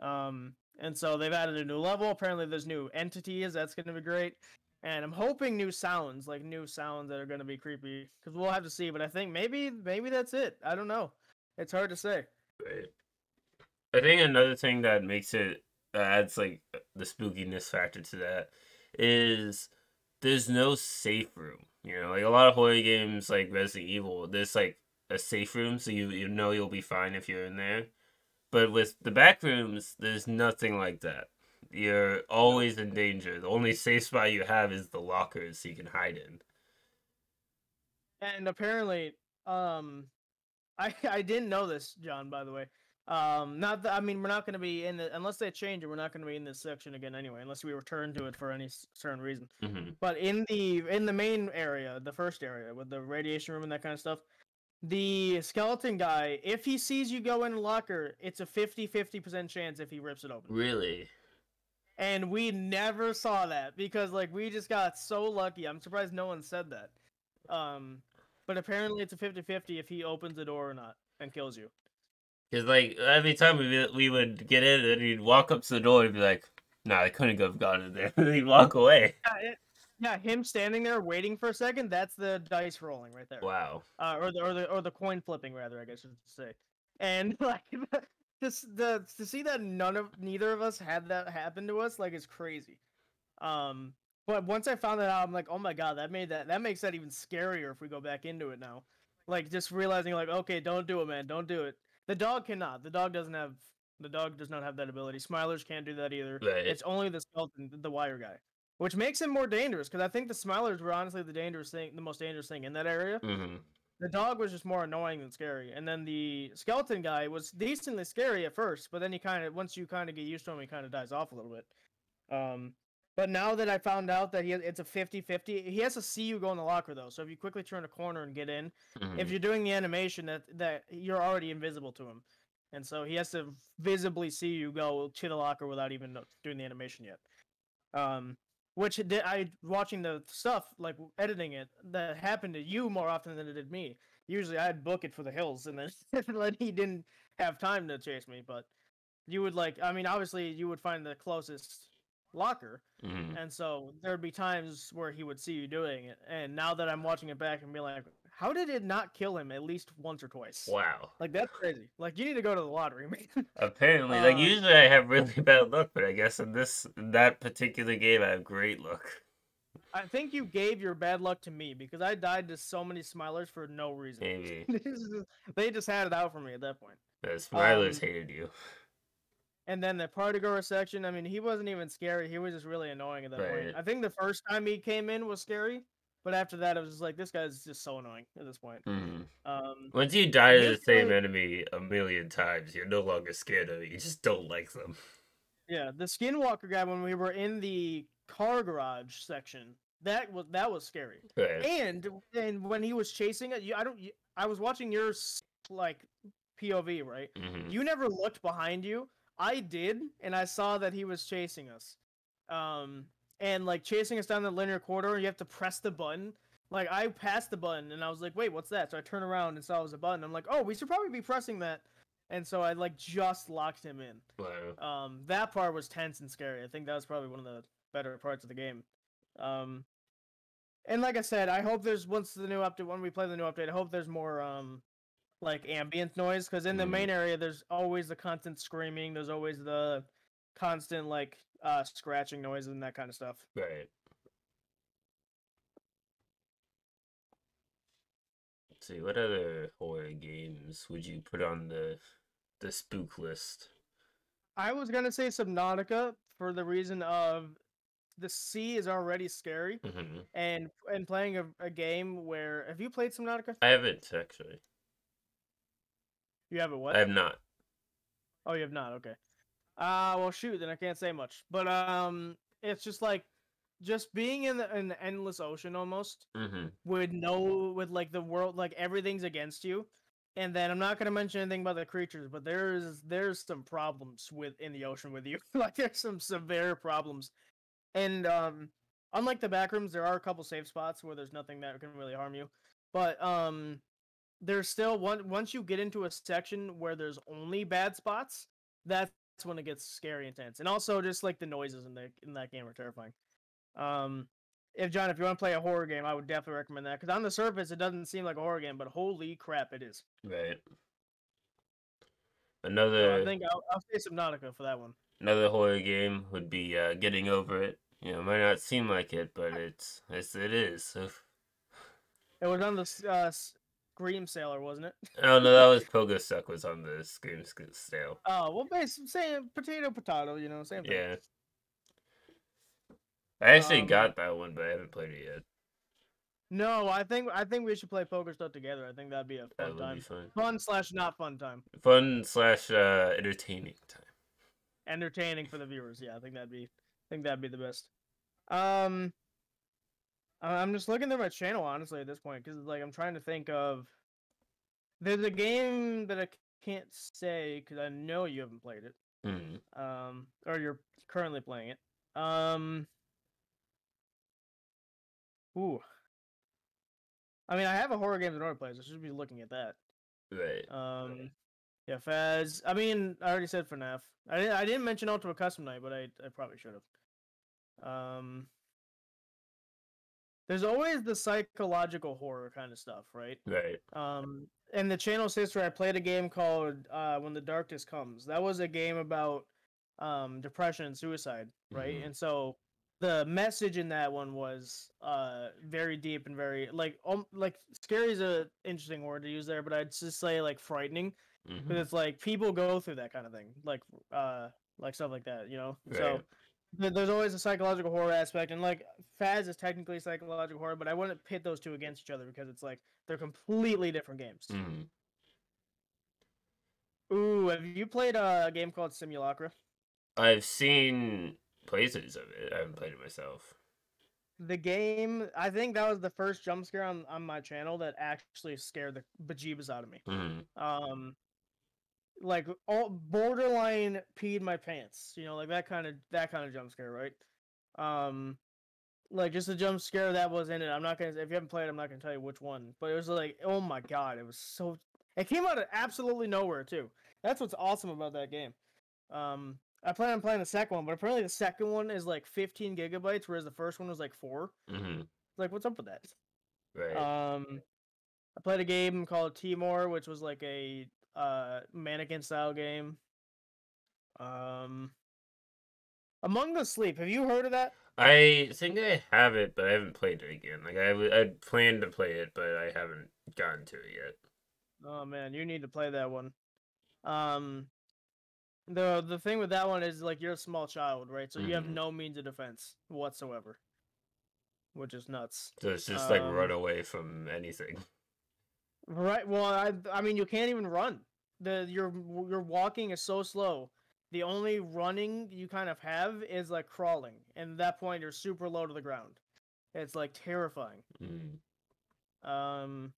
Um, and so they've added a new level. Apparently, there's new entities. That's going to be great. And I'm hoping new sounds, like new sounds that are going to be creepy, because we'll have to see. But I think maybe, maybe that's it. I don't know. It's hard to say. I think another thing that makes it adds like the spookiness factor to that is there's no safe room. You know, like a lot of horror games like Resident Evil, there's like a safe room, so you you know you'll be fine if you're in there. But with the back rooms, there's nothing like that. You're always in danger. The only safe spot you have is the lockers so you can hide in. And apparently, um, I I didn't know this, John. By the way, um, not that I mean we're not going to be in the unless they change it. We're not going to be in this section again anyway, unless we return to it for any certain reason. hmm But in the in the main area, the first area with the radiation room and that kind of stuff, the skeleton guy, if he sees you go in a locker, it's a 50-50% chance if he rips it open. Really? And we never saw that because like we just got so lucky. I'm surprised no one said that. Um but apparently it's a 50-50 if he opens the door or not and kills you. Because like every time we we would get in, and he'd walk up to the door and be like, "Nah, I couldn't have gone in there." he'd walk away. Yeah, it, yeah, him standing there waiting for a second, that's the dice rolling right there. Wow. uh, or the or the or the coin flipping rather, I guess I should say. And like just the to see that none of neither of us had that happen to us, like is crazy. Um, but once I found that out, I'm like, oh my god, that made that that makes that even scarier if we go back into it now. Like just realizing, like, okay, don't do it, man, don't do it. The dog cannot. The dog doesn't have. The dog does not have that ability. Smilers can't do that either. Right. It's only the skeleton, the wire guy, which makes him more dangerous. Because I think the Smilers were honestly the dangerous thing, the most dangerous thing in that area. hmm The dog was just more annoying than scary, and then the skeleton guy was decently scary at first, but then he kind of once you kind of get used to him, he kind of dies off a little bit. Um, but now that I found out that he it's a 50-50, he has to see you go in the locker though. So if you quickly turn a corner and get in, hmm if you're doing the animation, that that you're already invisible to him, and so he has to visibly see you go to the locker without even doing the animation yet. Um, which did I watching the stuff like editing it that happened to you more often than it did me. Usually I'd book it for the hills, and then then he didn't have time to chase me. But you would like, I mean, obviously you would find the closest locker, hmm and so there'd be times where he would see you doing it. And now that I'm watching it back and be like, how did it not kill him at least once or twice? Wow. Like that's crazy. Like you need to go to the lottery, man. Apparently, like Uh, usually I have really bad luck, but I guess in this in that particular game I have great luck. I think you gave your bad luck to me because I died to so many smilers for no reason. Maybe they just had it out for me at that point. the Smilers Um, hated you. And then the party goer section, I mean, he wasn't even scary. He was just really annoying at that Right. point. I think the first time he came in was scary, but after that, it was just like this guy's just so annoying at this point. hmm Um, Once you die to the same one- enemy a million times, you're no longer scared of it. You just don't like them. yeah, the Skinwalker guy when we were in the car garage section, that was that was scary. Right. And and when he was chasing it, you, I don't. You, I was watching your like POV, right? hmm You never looked behind you. I did, and I saw that he was chasing us. Um, and like chasing us down the linear corridor, you have to press the button. Like I passed the button, and I was like, "Wait, what's that?" So I turned around and saw it was a button. I'm like, "Oh, we should probably be pressing that." and so I like just locked him in. Wow. Um, that part was tense and scary. I think that was probably one of the better parts of the game. Um, and like I said, I hope there's once the new update when we play the new update, I hope there's more um like ambient noise because in the main area there's always the constant screaming, there's always the constant like uh scratching noise and that kind of stuff. Right. Let's see, what other horror games would you put on the the spook list? I was gonna say Subnautica for the reason of the sea is already scary, hmm and and playing a, a game where have you played Subnautica? I haven't actually. You have it what? I have not. Oh, you have not. Okay. Uh well, shoot. Then I can't say much. But um, it's just like, just being in the, an endless ocean almost hmm with no with like the world like everything's against you, and then I'm not gonna mention anything about the creatures, but there's there's some problems with in the ocean with you. like there's some severe problems, and um, unlike the back rooms, there are a couple safe spots where there's nothing that can really harm you, but um. There's still one once you get into a section where there's only bad spots, that's when it gets scary intense. And also just like the noises in the in that game are terrifying. Um if John, if you want to play a horror game, I would definitely recommend that because on the surface it doesn't seem like a horror game, but holy crap, it is. Right. So Another I think I'll, I'll say Subnautica for that one. another horror game would be uh, Getting Over It. You know, it might not seem like it, but it's it's it is. So, It was on the uh, Scream Sailor, wasn't it? oh no, that was Pogostuck was on the Scream Sc- sale. Oh well, basically same potato potato, you know, same thing. Yeah. I actually Um, got that one, but I haven't played it yet. No, I think I think we should play Pogostuck together. I think that'd be a fun time. fun. Fun slash not fun time. Fun slash uh, entertaining time. entertaining for the viewers. Yeah, I think that'd be I think that'd be the best. Um I'm just looking through my channel honestly at this point cuz like I'm trying to think of there's a game that I can't say cuz I know you haven't played it. Mm. Um or you're currently playing it. Um Ooh. I mean, I have a horror games and horror plays. I should be looking at that. Right. Um, yeah, Faz. I mean, I already said FNAF. I didn't. I didn't mention Ultimate Custom Night, but I I probably should have. Um, there's always the psychological horror kind of stuff, right? Right. Um, in the channel's history, I played a game called uh, When the Darkness Comes. That was a game about um, depression and suicide, right? Mhm. And so the message in that one was uh, very deep and very like um, like scary is a interesting word to use there, but I'd just say like frightening because Mhm. it's like people go through that kind of thing, like uh, like stuff like that, you know. So Right. th- there's always a psychological horror aspect, and like Faz is technically psychological horror, but I wouldn't pit those two against each other because it's like they're completely different games. Mhm. Ooh, have you played a game called Simulacra? I've seen places of it. I haven't played it myself. The game, I think that was the first jump scare on, on my channel that actually scared the bejeebus out of me. Mhm. Um, like all borderline peed my pants, you know, like that kind of that kind of jump scare, right? Um, like just a jump scare that was in it. I'm not gonna if you haven't played, I'm not gonna tell you which one, but it was like, oh my god, it was so. It came out of absolutely nowhere too. That's what's awesome about that game. Um, I plan on playing the second one, but apparently the second one is like 15 gigabytes, whereas the first one was like four. mm-hmm. Like, what's up with that? Right. Um, I played a game called Timor, which was like a uh mannequin style game. Um, Among the Sleep. Have you heard of that? I think I have it, but I haven't played it again. Like I, I planned to play it, but I haven't gotten to it yet. Oh man, you need to play that one. Um, the the thing with that one is like you're a small child, right? So you have Mhm. no means of defense whatsoever, which is nuts. So it's just like Um, run away from anything. Right. Well, I I mean you can't even run. The your your walking is so slow. The only running you kind of have is like crawling, and at that point you're super low to the ground. It's like terrifying. Mm. Um,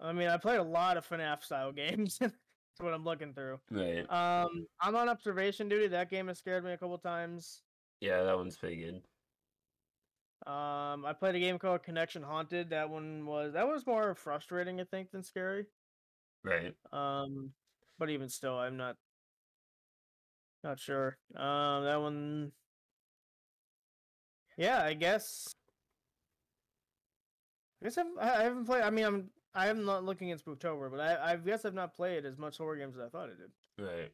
I mean, I played a lot of FNAF style games. That's what I'm looking through. Right. Um, I'm on observation duty. That game has scared me a couple times. Yeah, that one's pretty good. Um, I played a game called Connection Haunted. That one was that was more frustrating, I think, than scary. Right. Um, but even still, I'm not not sure. Um, that one. Yeah, I guess. I guess I've, I haven't played. I mean, I'm I am not looking at Spooktober, but I I guess I've not played as much horror games as I thought I did. Right.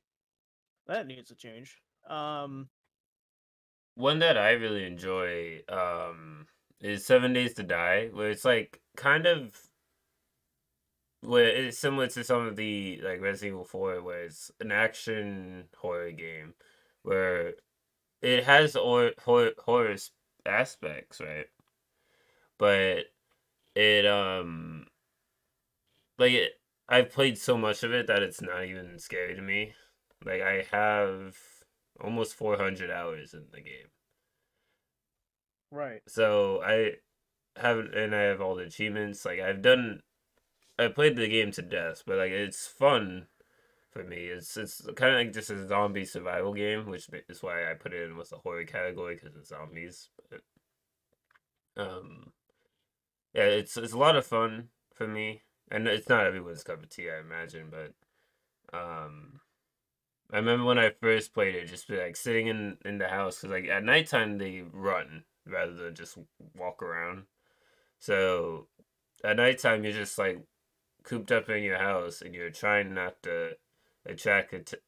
That needs to change. Um, One that I really enjoy um is Seven Days to Die, where it's like kind of where it's similar to some of the like Resident Evil 4 where it's an action horror game where it has or horror, horror aspects, right? But it um like it I've played so much of it that it's not even scary to me. Like I have almost 400 hours in the game. right. So I have and I have all the achievements. Like I've done I played the game to death, but like it's fun for me. It's it's kind of like just a zombie survival game, which is why I put it in with the horror category because it's zombies. But um yeah, it's it's a lot of fun for me. And it's not everyone's cup of tea, I imagine, but um I remember when I first played it, just like sitting in in the house because like at nighttime they run rather than just walk around. So at nighttime you're just like cooped up in your house and you're trying not to attract att-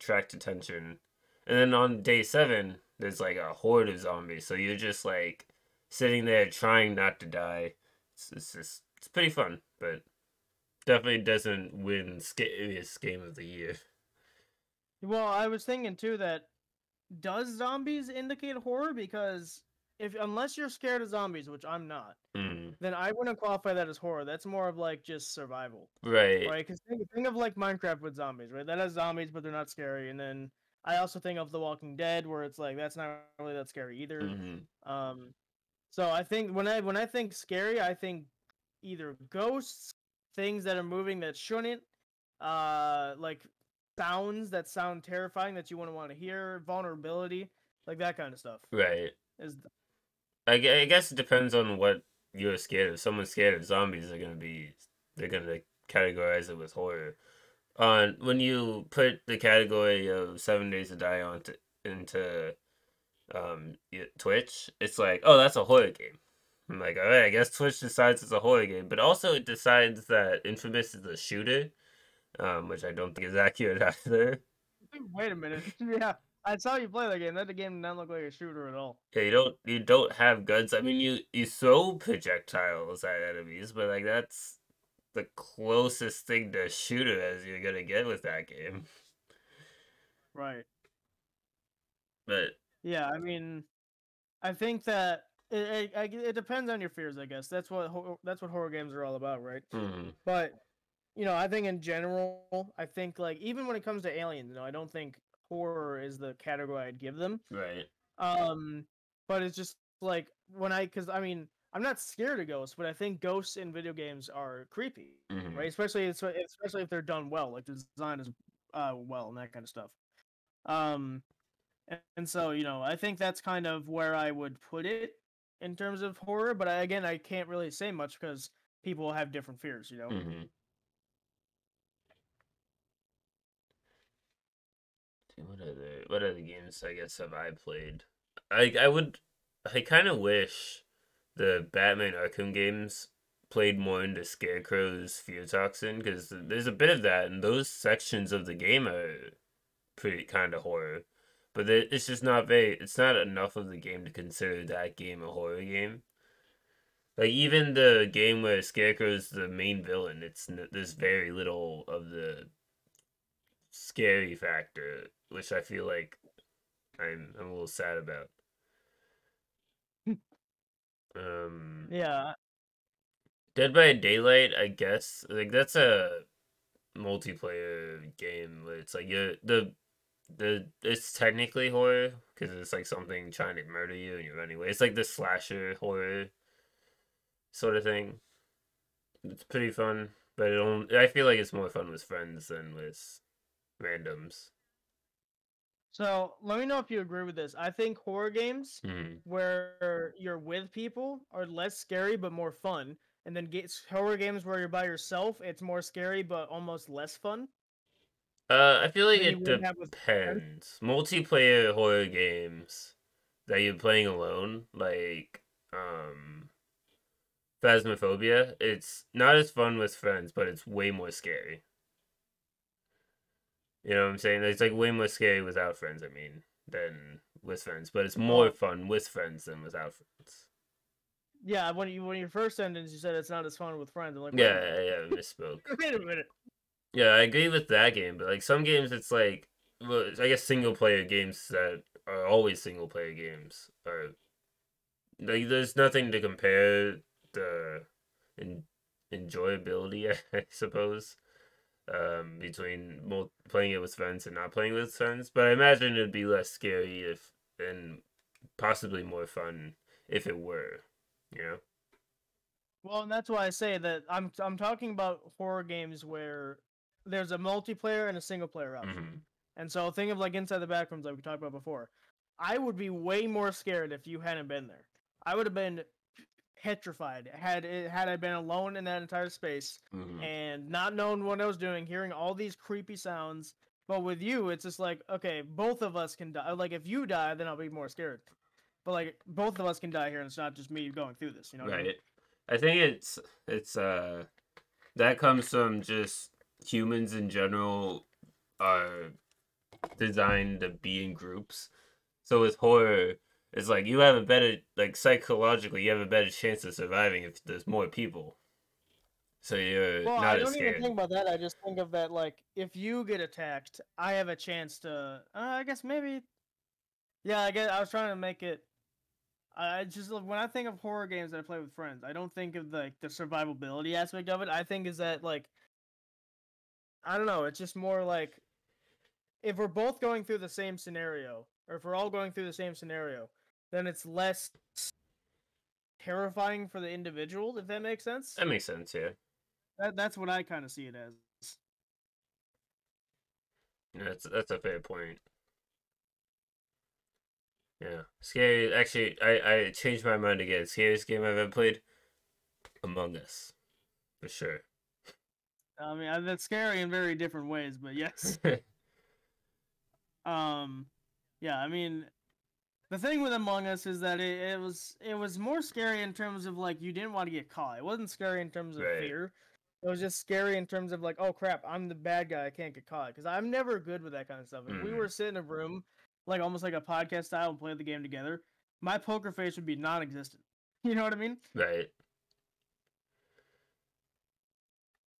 attract attention. And then on day seven, there's like a horde of zombies, so you're just like sitting there trying not to die. It's, it's just it's pretty fun, but definitely doesn't win scariest game of the year. Well, I was thinking too that does zombies indicate horror? Because if unless you're scared of zombies, which I'm not, Mm, then I wouldn't qualify that as horror. That's more of like just survival, right. right? Because think, think of like Minecraft with zombies, right? That has zombies, but they're not scary. And then I also think of The Walking Dead, where it's like that's not really that scary either. Mhm. Um, so I think when I when I think scary, I think either ghosts, things that are moving that shouldn't, uh, like sounds that sound terrifying that you wouldn't want to hear, vulnerability, like that kind of stuff. Right. Is I, I guess it depends on what you're scared of. Someone's scared of zombies, they're gonna be they're gonna categorize it with horror. On when you put the category of Seven Days to Die onto into um Twitch, it's like, oh, that's a horror game. I'm like, all right, I guess Twitch decides it's a horror game, but also it decides that Infamous is a shooter, um, which I don't think is accurate either. wait a minute, yeah. I saw you play that game. That game did not look like a shooter at all. Yeah, you don't you don't have guns. I mean, you you throw projectiles at enemies, but like that's the closest thing to shooter as you're gonna get with that game. Right. But Yeah, I mean, I think that it, it, it depends on your fears. I guess that's what that's what horror games are all about, right? mm, But you know, I think in general, I think like even when it comes to aliens, you know, I don't think horror is the category I'd give them. right, Um, but it's just like when I, because I mean, I'm not scared of ghosts, but I think ghosts in video games are creepy, mhm, right? Especially especially if they're done well, like the design is uh well and that kind of stuff. Um, and, and so you know, I think that's kind of where I would put it in terms of horror. But I, again, I can't really say much because people have different fears, you know. mhm. What other what other games I guess have I played? I I would I kind of wish the Batman Arkham games played more into Scarecrow's fear toxin because there's a bit of that, and those sections of the game are pretty kind of horror. But it's just not very. It's not enough of the game to consider that game a horror game. Like even the game where Scarecrow's the main villain, it's there's very little of the scary factor, which I feel like I'm I'm a little sad about. Um, Yeah, Dead by Daylight, I guess like that's a multiplayer game where it's like you the the it's technically horror because it's like something trying to murder you and you're running away. It's like the slasher horror sort of thing. It's pretty fun, but it only, I feel like it's more fun with friends than with randoms. So let me know if you agree with this. I think horror games Mm. where you're with people are less scary but more fun, and then get horror games where you're by yourself, it's more scary but almost less fun. Uh, I feel like it would have with friends. depends. Multiplayer horror games that you're playing alone, like um, Phasmophobia, it's not as fun with friends, but it's way more scary. You know what I'm saying? It's like way more scary without friends. I mean, than with friends, but it's more fun with friends than without friends. Yeah, when you when your first sentence you said it's not as fun with friends. I'm like, Yeah, yeah, yeah, misspoke. Wait a minute. Yeah, I agree with that game, but like some games, it's like, well, I guess single player games that are always single player games are like there's nothing to compare the en- enjoyability, I suppose, um, between mul- playing it with friends and not playing with friends. But I imagine it'd be less scary if and possibly more fun if it were, you know. Well, and that's why I say that I'm I'm talking about horror games where there's a multiplayer and a single player option. Mhm. And so think of like Inside the Backrooms like we talked about before. I would be way more scared if you hadn't been there. I would have been petrified had it had I been alone in that entire space Mhm. and not knowing what I was doing, hearing all these creepy sounds. But with you, it's just like, okay, both of us can die. Like if you die, then I'll be more scared. But like both of us can die here, and it's not just me going through this. You know? what I mean? right i think it's it's uh that comes from just humans in general are designed to be in groups so with horror it's like you have a better like psychologically you have a better chance of surviving if there's more people so you're Well, I don't scared even think about that. I just think of that like if you get attacked, I have a chance to. Uh, I guess maybe. Yeah, I guess I was trying to make it. I just when I think of horror games that I play with friends, I don't think of like the survivability aspect of it. I think is that like. I don't know. It's just more like, if we're both going through the same scenario, or if we're all going through the same scenario, then it's less terrifying for the individual. If that makes sense. that makes sense yeah That that's what I kind of see it as. that's that's a fair point yeah scary actually i i changed my mind again scariest game i've ever played among us for sure I mean, uh, that's scary in very different ways, but yes. um, yeah. I mean, the thing with Among Us is that it, it was it was more scary in terms of like you didn't want to get caught. It wasn't scary in terms of Right. fear. It was just scary in terms of like, oh crap, I'm the bad guy. I can't get caught because I'm never good with that kind of stuff. If we Mhm. were sitting in a room, like almost like a podcast style, and play the game together, my poker face would be non-existent. You know what I mean? Right.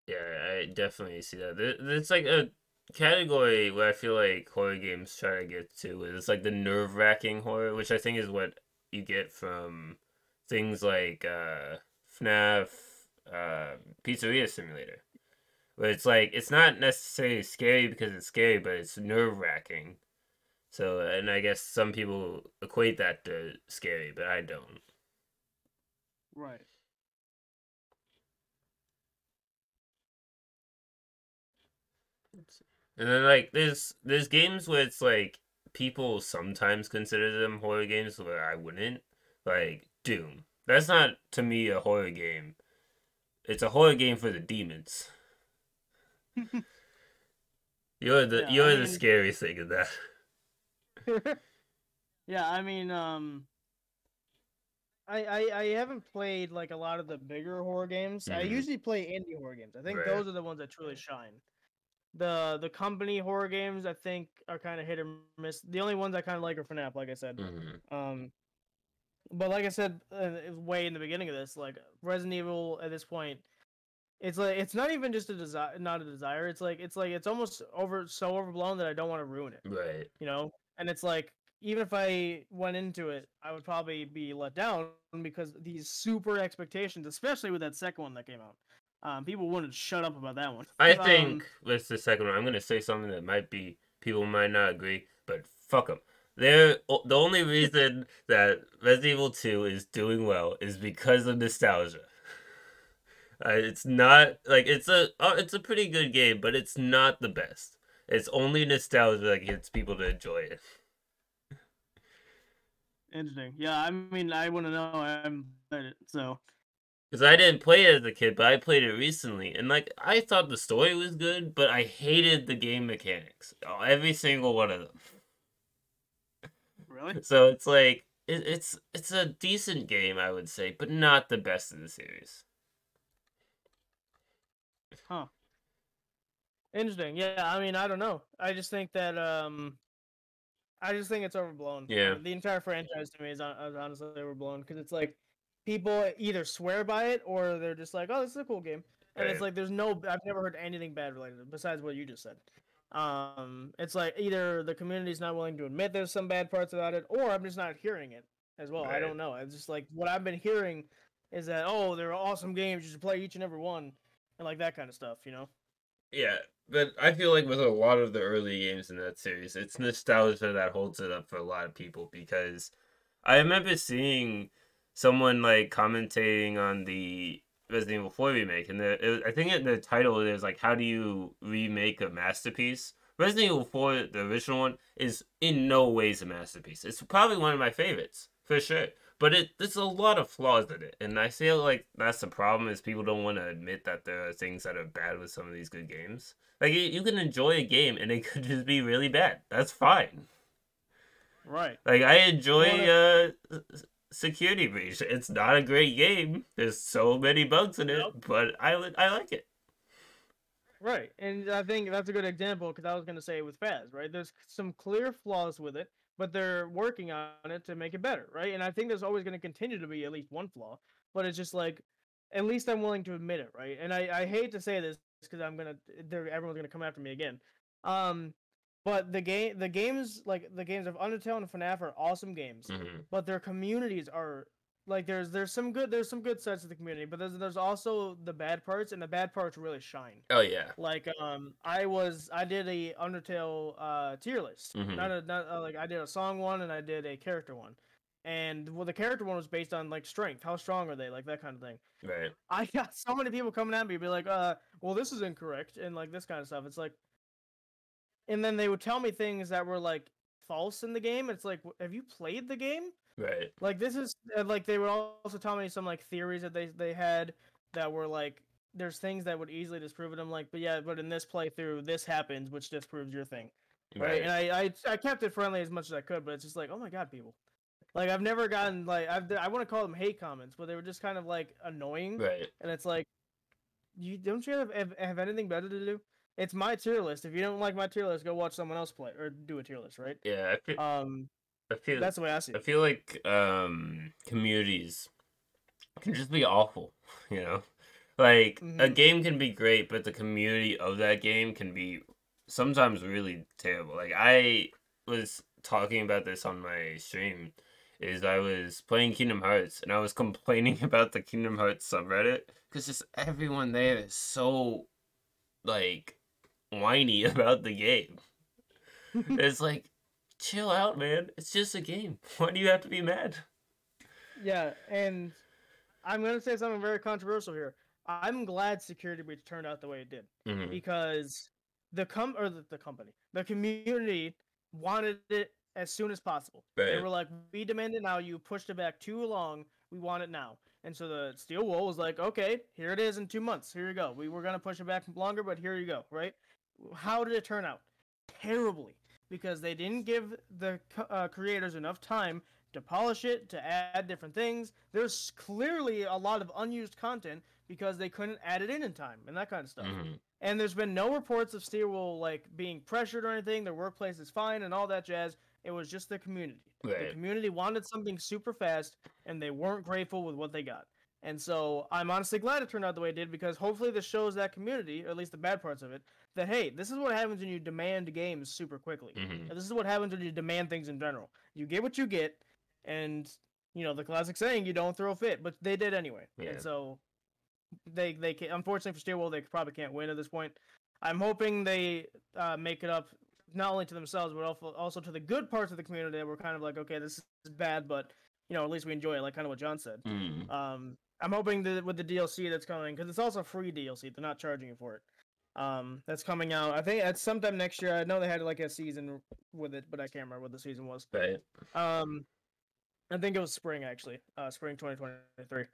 Yeah, I definitely see that. It's like a category where I feel like horror games try to get to is like the nerve wracking horror, which I think is what you get from things like uh, FNAF, uh, Pizzeria Simulator. Where it's like it's not necessarily scary because it's scary, but it's nerve wracking. So, and I guess some people equate that to scary, but I don't. Right. And then like there's there's games where it's like people sometimes consider them horror games where I wouldn't. Like Doom. That's not to me a horror game. It's a horror game for the demons. You're the Yeah, you're the mean- scary thing of that. yeah, I mean, um, I, I I haven't played like a lot of the bigger horror games. I Mhm. usually play indie horror games. I think Right. those are the ones that truly shine. The the company horror games I think are kind of hit or miss. The only ones I kind of like are FNAF, like I said. hmm Um, but like I said, uh, way in the beginning of this, like Resident Evil at this point, it's like it's not even just a desire, not a desire. It's like it's like it's almost over so overblown that I don't want to ruin it Right. you know and it's like even if i went into it i would probably be let down because these super expectations especially with that second one that came out um, people wouldn't shut up about that one I Um, think with the second one, I'm gonna say something that might be people might not agree, but fuck them. They're the only reason that Resident Evil Two is doing well is because of nostalgia. Uh, it's not like it's a uh, it's a pretty good game, but it's not the best. It's only nostalgia that gets people to enjoy it. interesting yeah i mean i want to know i haven't so Because I didn't play it as a kid, but I played it recently, and like I thought the story was good, but I hated the game mechanics. Oh, every single one of them. Really? So it's like it, it's it's a decent game, I would say, but not the best in the series. Huh. Interesting. Yeah, I mean, I don't know. I just think that um I just think it's overblown. Yeah. The entire franchise to me is, is honestly overblown because it's like people either swear by it or they're just like, "Oh, this is a cool game," and it's like there's no. I've never heard anything bad related to it besides what you just said. Um, it's like either the community's not willing to admit there's some bad parts about it, or I'm just not hearing it as well. I don't know. It's just like what I've been hearing is that oh, they're awesome games. You should play each and every one, and like that kind of stuff. You know. Yeah, but I feel like with a lot of the early games in that series, it's nostalgia that holds it up for a lot of people because I remember seeing someone like commentating on the Resident Evil 4 remake, and the, it, was- I think in the title is like, "How do you remake a masterpiece?" Resident Evil 4, the original one, is in no ways a masterpiece. It's probably one of my favorites for sure, but it there's a lot of flaws in it, and I feel like that's the problem is people don't want to admit that there are things that are bad with some of these good games. Like you, you can enjoy a game and it could just be really bad. That's fine. Right. Like I enjoy Well, uh Security Breach. It's not a great game. There's so many bugs in it, Nope. but I li- I like it. Right, and I think that's a good example because I was gonna say with Faz, right? There's some clear flaws with it, but they're working on it to make it better, right? And I think there's always gonna continue to be at least one flaw, but it's just like, at least I'm willing to admit it, right? And I, I hate to say this because I'm gonna, they're, everyone's gonna come after me again. Um, but the game, the games like the games of Undertale and FNAF are awesome games, hmm but their communities are like there's there's some good there's some good sides to the community, but there's there's also the bad parts, and the bad parts really shine. Oh yeah. Like um, I was I did a Undertale uh tier list. Mhm. Not a not uh, like I did a song one and I did a character one, and well the character one was based on like strength, how strong are they, like that kind of thing. Right. I got so many people coming at me, be like, uh, well this is incorrect and like this kind of stuff. It's like, and then they would tell me things that were like false in the game. It's like, have you played the game? Right. Like this is uh, like they would also tell me some like theories that they they had that were like there's things that would easily disprove it. I'm like, but yeah, but in this playthrough this happens, which disproves your thing, right? Right. And I, I I kept it friendly as much as I could, but it's just like, oh my god, people. Like I've never gotten like I've I want to call them hate comments, but they were just kind of like annoying, Right. and it's like, you don't you have, have have anything better to do? It's my tier list. If you don't like my tier list, go watch someone else play or do a tier list, right? Yeah. I feel. Um, I feel. that's the way I see I feel like um communities can just be awful, you know? Like a Mhm. game can be great, but the community of that game can be sometimes really terrible. Like I was talking about this on my stream is I was playing Kingdom Hearts and I was complaining about the Kingdom Hearts subreddit cuz just everyone there is so like whiny about the game. it's like chill out, man. It's just a game. Why do you have to be mad? Yeah, and I'm gonna say something very controversial here. I'm glad Security Breach turned out the way it did Mhm. because the com or the, the company, the community wanted it as soon as possible. They were like, "We demand it now. You pushed it back too long. We want it now." And so the Steel Wool was like, "Okay, here it is in two months. Here you go. We were gonna push it back longer, but here you go." Right? How did it turn out? Terribly, because they didn't give the uh, creators enough time to polish it, to add different things. There's clearly a lot of unused content because they couldn't add it in in time and that kind of stuff. Mhm. And there's been no reports of Steel Wool like being pressured or anything. Their workplace is fine and all that jazz. It was just the community. The community wanted something super fast, and they weren't grateful with what they got. And so I'm honestly glad it turned out the way it did because hopefully this shows that community, or at least the bad parts of it, that hey, this is what happens when you demand games super quickly. Mhm. And This is what happens when you demand things in general. You get what you get, and you know the classic saying, "You don't throw a fit," but they did anyway. Yeah. And so they they can't. unfortunately for Steel Wool, they probably can't win at this point. I'm hoping they uh, make it up not only to themselves but also also to the good parts of the community that were kind of like, okay, this is bad, but you know at least we enjoy it, like kind of what John said. Mhm. Um, I'm hoping that with the DLC that's coming, because it's also free DLC, they're not charging you for it. Um, that's coming out. I think it's sometime next year. I know they had like a season with it, but I can't remember what the season was. Right. Um, I think it was spring actually. Uh, spring 2023.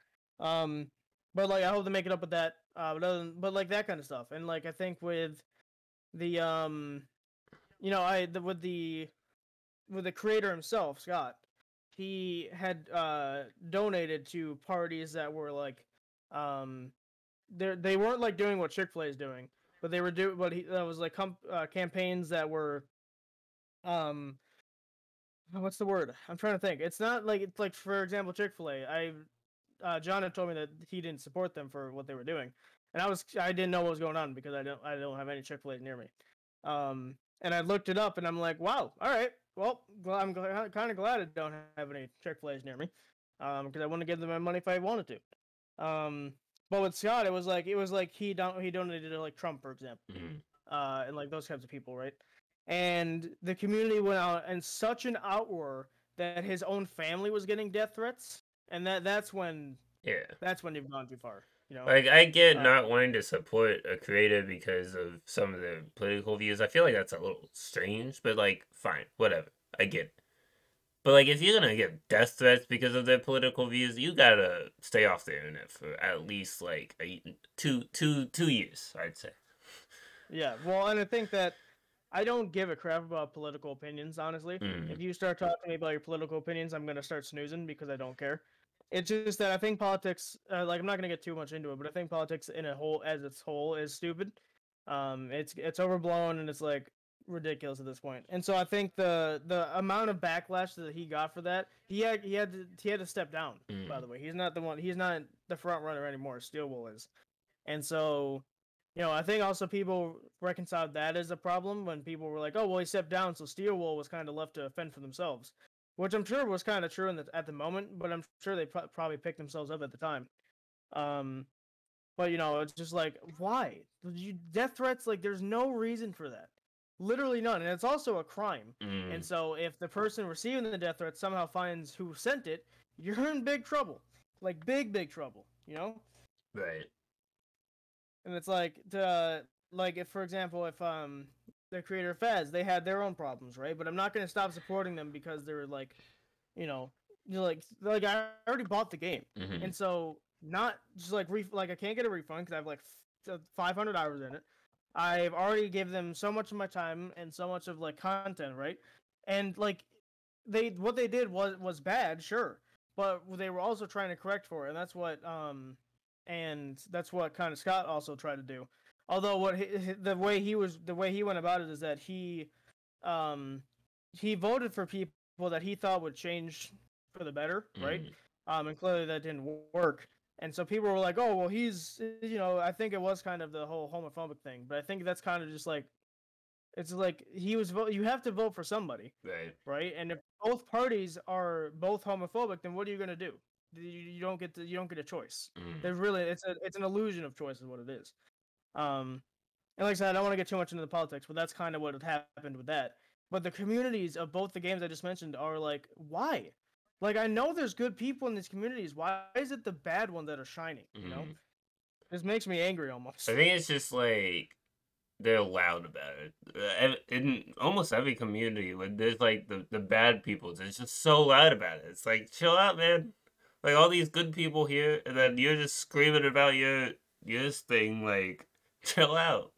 Um, but like I hope to make it up with that. Uh, but other than, but like that kind of stuff, and like I think with the um, you know, I the, with the with the creator himself, Scott, he had uh donated to parties that were like um they they weren't like doing what Chick Fil A is doing, but they were doing but he that was like com- uh, campaigns that were um what's the word? I'm trying to think. It's not like it's like for example Chick Fil A. I uh, John had told me that he didn't support them for what they were doing, and I was I didn't know what was going on because I don't I don't have any Chick Fil A near me. Um, and I looked it up, and I'm like, wow, all right, well, I'm kind of glad I don't have any Chick Fil A's near me, um, because I wouldn't give them my money if I wanted to. Um, but with Scott, it was like it was like he don- he donated to like Trump, for example, Mhm. uh, and like those kinds of people, right? And the community went out in such an outroar that his own family was getting death threats, and that that's when Yeah. that's when you've gone too far, you know. Like I get Uh, not wanting to support a creator because of some of the political views. I feel like that's a little strange, but like fine, whatever. I get it. But like if you're gonna get death threats because of their political views, you gotta stay off the internet for at least like a, two two two years, I'd say. Yeah, well, and I think that I don't give a crap about political opinions, honestly. Mm. If you start talking to me about your political opinions, I'm gonna start snoozing because I don't care. It's just that I think politics, uh, like I'm not gonna get too much into it, but I think politics in a whole, as its whole, is stupid. Um, it's it's overblown and it's like ridiculous at this point. And so I think the the amount of backlash that he got for that, he had he had to he had to step down. By Mm. the way, he's not the one. He's not the front runner anymore. Steel Wool is, and so you know, I think also people reconciled that as a problem when people were like, "Oh, well, he stepped down, so Steel Wool was kind of left to fend for themselves," which I'm sure was kind of true in the, at the moment, but I'm sure they pro- probably picked themselves up at the time. Um, but you know, it's just like, why you death threats? Like, there's no reason for that, literally none, and it's also a crime. Mm. And so, if the person receiving the death threat somehow finds who sent it, you're in big trouble, like big, big trouble. You know. Right. and it's like the like if for example if um the creator Fez they had their own problems right? But I'm not gonna stop supporting them because they're like you know you're like like I already bought the game. Hmm and so not just like ref- like I can't get a refund because I have like f- 500 hours in it. I've already gave them so much of my time and so much of like content right? And like they what they did was was bad sure. But they were also trying to correct for it. And that's what um and that's what kind of Scott also tried to do. Although what he, he- the way he was the way he went about it is that he um he voted for people that he thought would change for the better, right? Mm. Um and clearly that didn't work. And so people were like, "Oh, well he's you know, I think it was kind of the whole homophobic thing, but I think that's kind of just like it's like he was vote you have to vote for somebody Right. right? And if both parties are both homophobic, then what are you gonna do? You, you don't get to, you don't get a choice. Mm. There's really it's a it's an illusion of choice is what it is. Um, and like I said, I don't want to get too much into the politics, but that's kind of what happened with that. But the communities of both the games I just mentioned are like, why? Like I know there's good people in these communities. Why is it the bad ones that are shining? You know, Mhm. this makes me angry almost. I think it's just like they're loud about it. In almost every community, when there's like the, the bad people, they're just so loud about it. It's like chill out, man. Like all these good people here, and then you're just screaming about your your thing. Like chill out.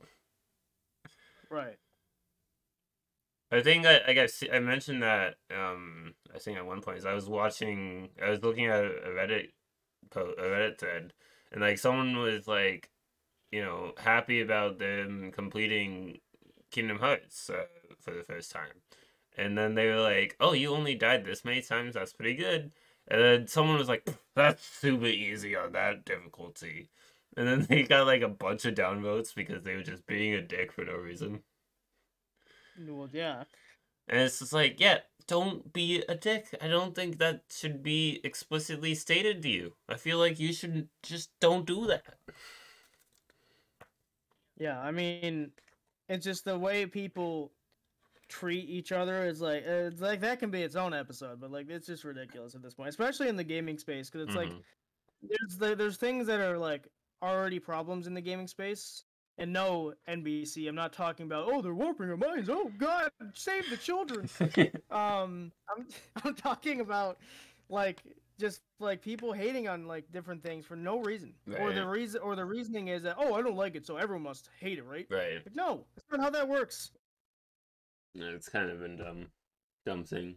Right. I think I like I, see, I mentioned that um I think at one point is I was watching I was looking at a Reddit post a Reddit thread and like someone was like you know happy about them completing Kingdom Hearts uh, for the first time and then they were like oh you only died this many times that's pretty good and then someone was like that's super easy on that difficulty and then they got like a bunch of downvotes because they were just being a dick for no reason. Well, yeah. And it's just like, yeah, don't be a dick. I don't think that should be explicitly stated to you. I feel like you should just don't do that. Yeah, I mean, it's just the way people treat each other is like it's like that can be its own episode, but like it's just ridiculous at this point, especially in the gaming space because it's like Mhm. there's the, there's things that are like already problems in the gaming space. And no, NBC, I'm not talking about oh they're warping our minds. Oh God, save the children. um, I'm I'm talking about like just like people hating on like different things for no reason, or the reason, or the reasoning is that oh, I don't like it, so everyone must hate it, right? Right. Like, no, that's not how that works. No, it's kind of a dumb, dumb thing.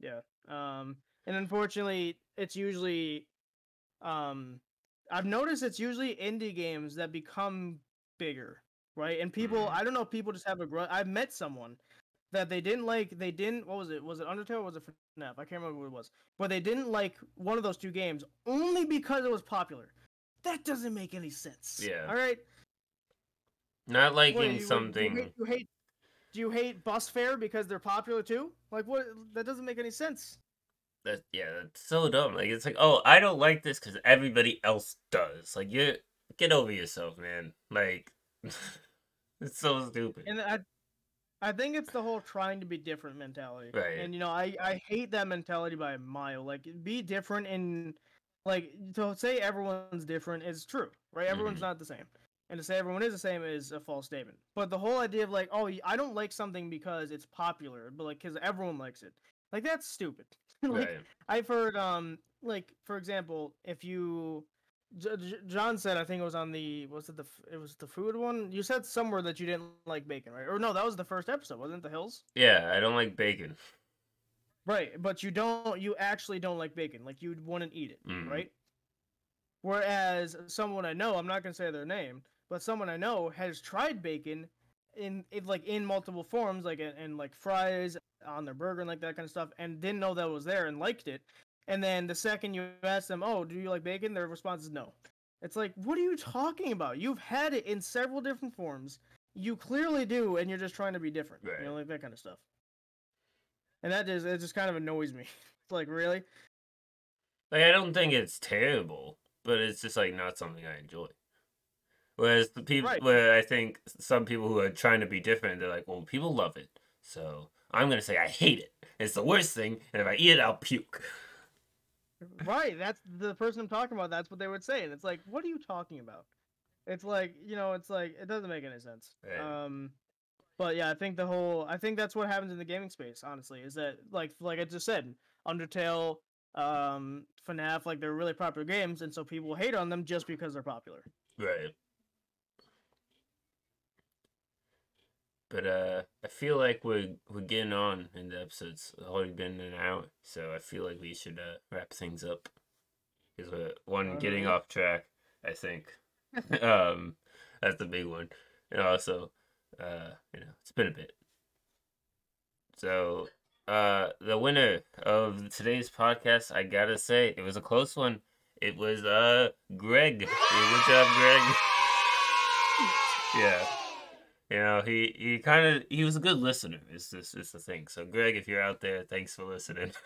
Yeah. Um, and unfortunately, it's usually, um, I've noticed it's usually indie games that become bigger, right? And people, Mhm. I don't know, if people just have a grudge. I've met someone that they didn't like. They didn't. What was it? Was it Undertale? or Was it FNAF? I can't remember what it was. But they didn't like one of those two games only because it was popular. That doesn't make any sense. Yeah. All right. Not What, liking you- you something. hate- You hate. Do you hate bus fare because they're popular too? Like what? That doesn't make any sense. That yeah, that's so dumb. Like it's like, oh, I don't like this because everybody else does. Like you get over yourself, man. Like it's so stupid. and I, I think it's the whole trying to be different mentality. Right. And you know, I I hate that mentality by a mile. Like, be different and like, to say everyone's different is true, right? Everyone's Mhm. not the same, and to say everyone is the same is a false statement. But the whole idea of like, oh, I don't like something because it's popular, but like, because everyone likes it, like that's stupid. like, right. I've heard, um, like for example, if you, J- J- John said, I think it was on the, was it the, it was the food one. You said somewhere that you didn't like bacon, right? Or no, that was the first episode, wasn't it? The hills, Yeah, I don't like bacon. right? But you don't, you actually don't like bacon, like you wouldn't eat it, Mhm. right? Whereas someone I know, I'm not gonna say their name, but someone I know has tried bacon in, in like in multiple forms, like in, in like fries on their burger and like that kind of stuff, and didn't know that was there and liked it. And then the second you ask them, "Oh, do you like bacon?" their response is no. It's like, what are you talking about? You've had it in several different forms. You clearly do, and you're just trying to be different. You know, like that kind of stuff. And that just it just kind of annoys me. It's like really, Like I don't think it's terrible, but it's just like not something I enjoy. Whereas the people, Right. where I think some people who are trying to be different, they're like, well, people love it, so I'm gonna say I hate it. It's the worst thing, and if I eat it, I'll puke. right? That's the person I'm talking about. That's what they would say, and it's like, what are you talking about? It's like you know, it's like it doesn't make any sense. Right. Um, but yeah, I think the whole, I think that's what happens in the gaming space. Honestly, is that like like I just said, Undertale, um, FNAF, like they're really popular games, and so people hate on them just because they're popular. Right. But uh, I feel like we're we're getting on in the episodes. It's already been an hour, so I feel like we should uh, wrap things up. Because we're one getting off track. I think. um, that's the big one, and also, uh, you know, it's been a bit. So, uh, the winner of today's podcast, I gotta say, it was a close one. It was uh Greg. Good job, Greg. yeah. You know, he he kind of he was a good listener. Is this is the thing. So, Greg, if you're out there, thanks for listening.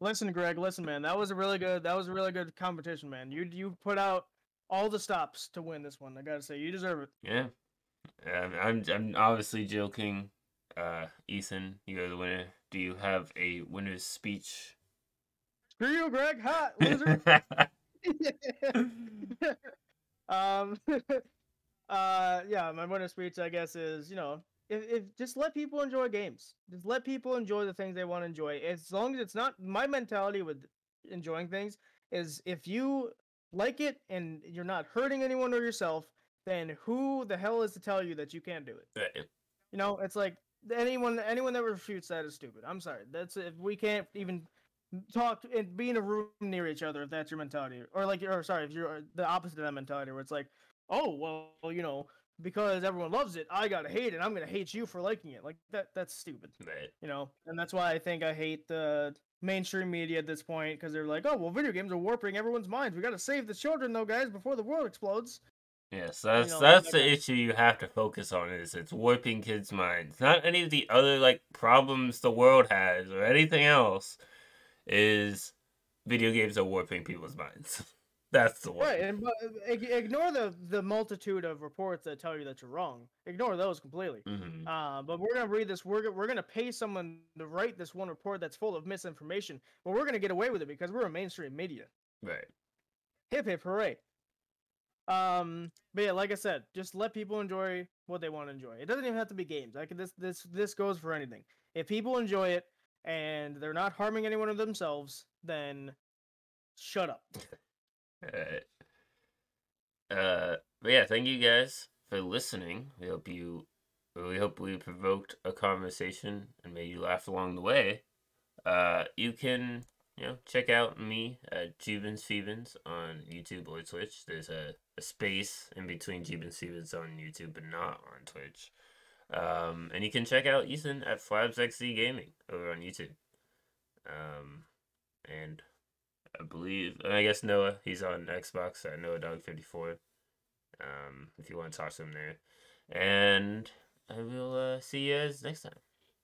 Listen, Greg, listen, man, that was a really good, that was a really good competition, man. You you put out all the stops to win this one. I gotta say, you deserve it. Yeah. Um, I'm I'm obviously joking. Uh, Ethan, you're the winner. Do you have a winner's speech? Screw you, Greg. Ha, loser. um uh yeah my winner speech i guess is you know if, if just let people enjoy games. Just let people enjoy the things they want to enjoy. As long as it's not my mentality with enjoying things is if you like it and you're not hurting anyone or yourself then who the hell is to tell you that you can't do it? Right. you know it's like anyone anyone that refutes that is stupid. I'm sorry. That's if we can't even talk and be in a room near each other if that's your mentality or like or sorry if you're the opposite of that mentality where it's like oh well you know because everyone loves it i gotta hate it i'm gonna hate you for liking it like that that's stupid Right. you know and that's why i think i hate the mainstream media at this point because they're like oh well video games are warping everyone's minds we gotta save the children though guys before the world explodes Yes, that's know, that's the issue you have to focus on is it's warping kids' minds. Not any of the other like problems the world has or anything else is video games are warping people's minds. That's the one. Right, and but ignore the the multitude of reports that tell you that you're wrong. Ignore those completely. hmm Uh, but we're gonna read this. We're we're gonna pay someone to write this one report that's full of misinformation. But we're gonna get away with it because we're a mainstream media. Right. Hip hip hooray! Um, but yeah, like I said, just let people enjoy what they want to enjoy. It doesn't even have to be games. Like this this this goes for anything. If people enjoy it and they're not harming anyone of themselves, then shut up. Alright. Uh, but yeah, thank you guys for listening. We hope you, we hope we provoked a conversation and made you laugh along the way. Uh, you can, you know, check out me at Jubins Phoebens on YouTube or Twitch. There's a, a space in between Jubins Phoebens on YouTube, but not on Twitch. Um, and you can check out Ethan at FlabsXZ Gaming over on YouTube. Um, and I believe, and I guess Noah, he's on Xbox at Noah Dog 54. Um, if you want to talk to him there. And I will uh, see you guys next time.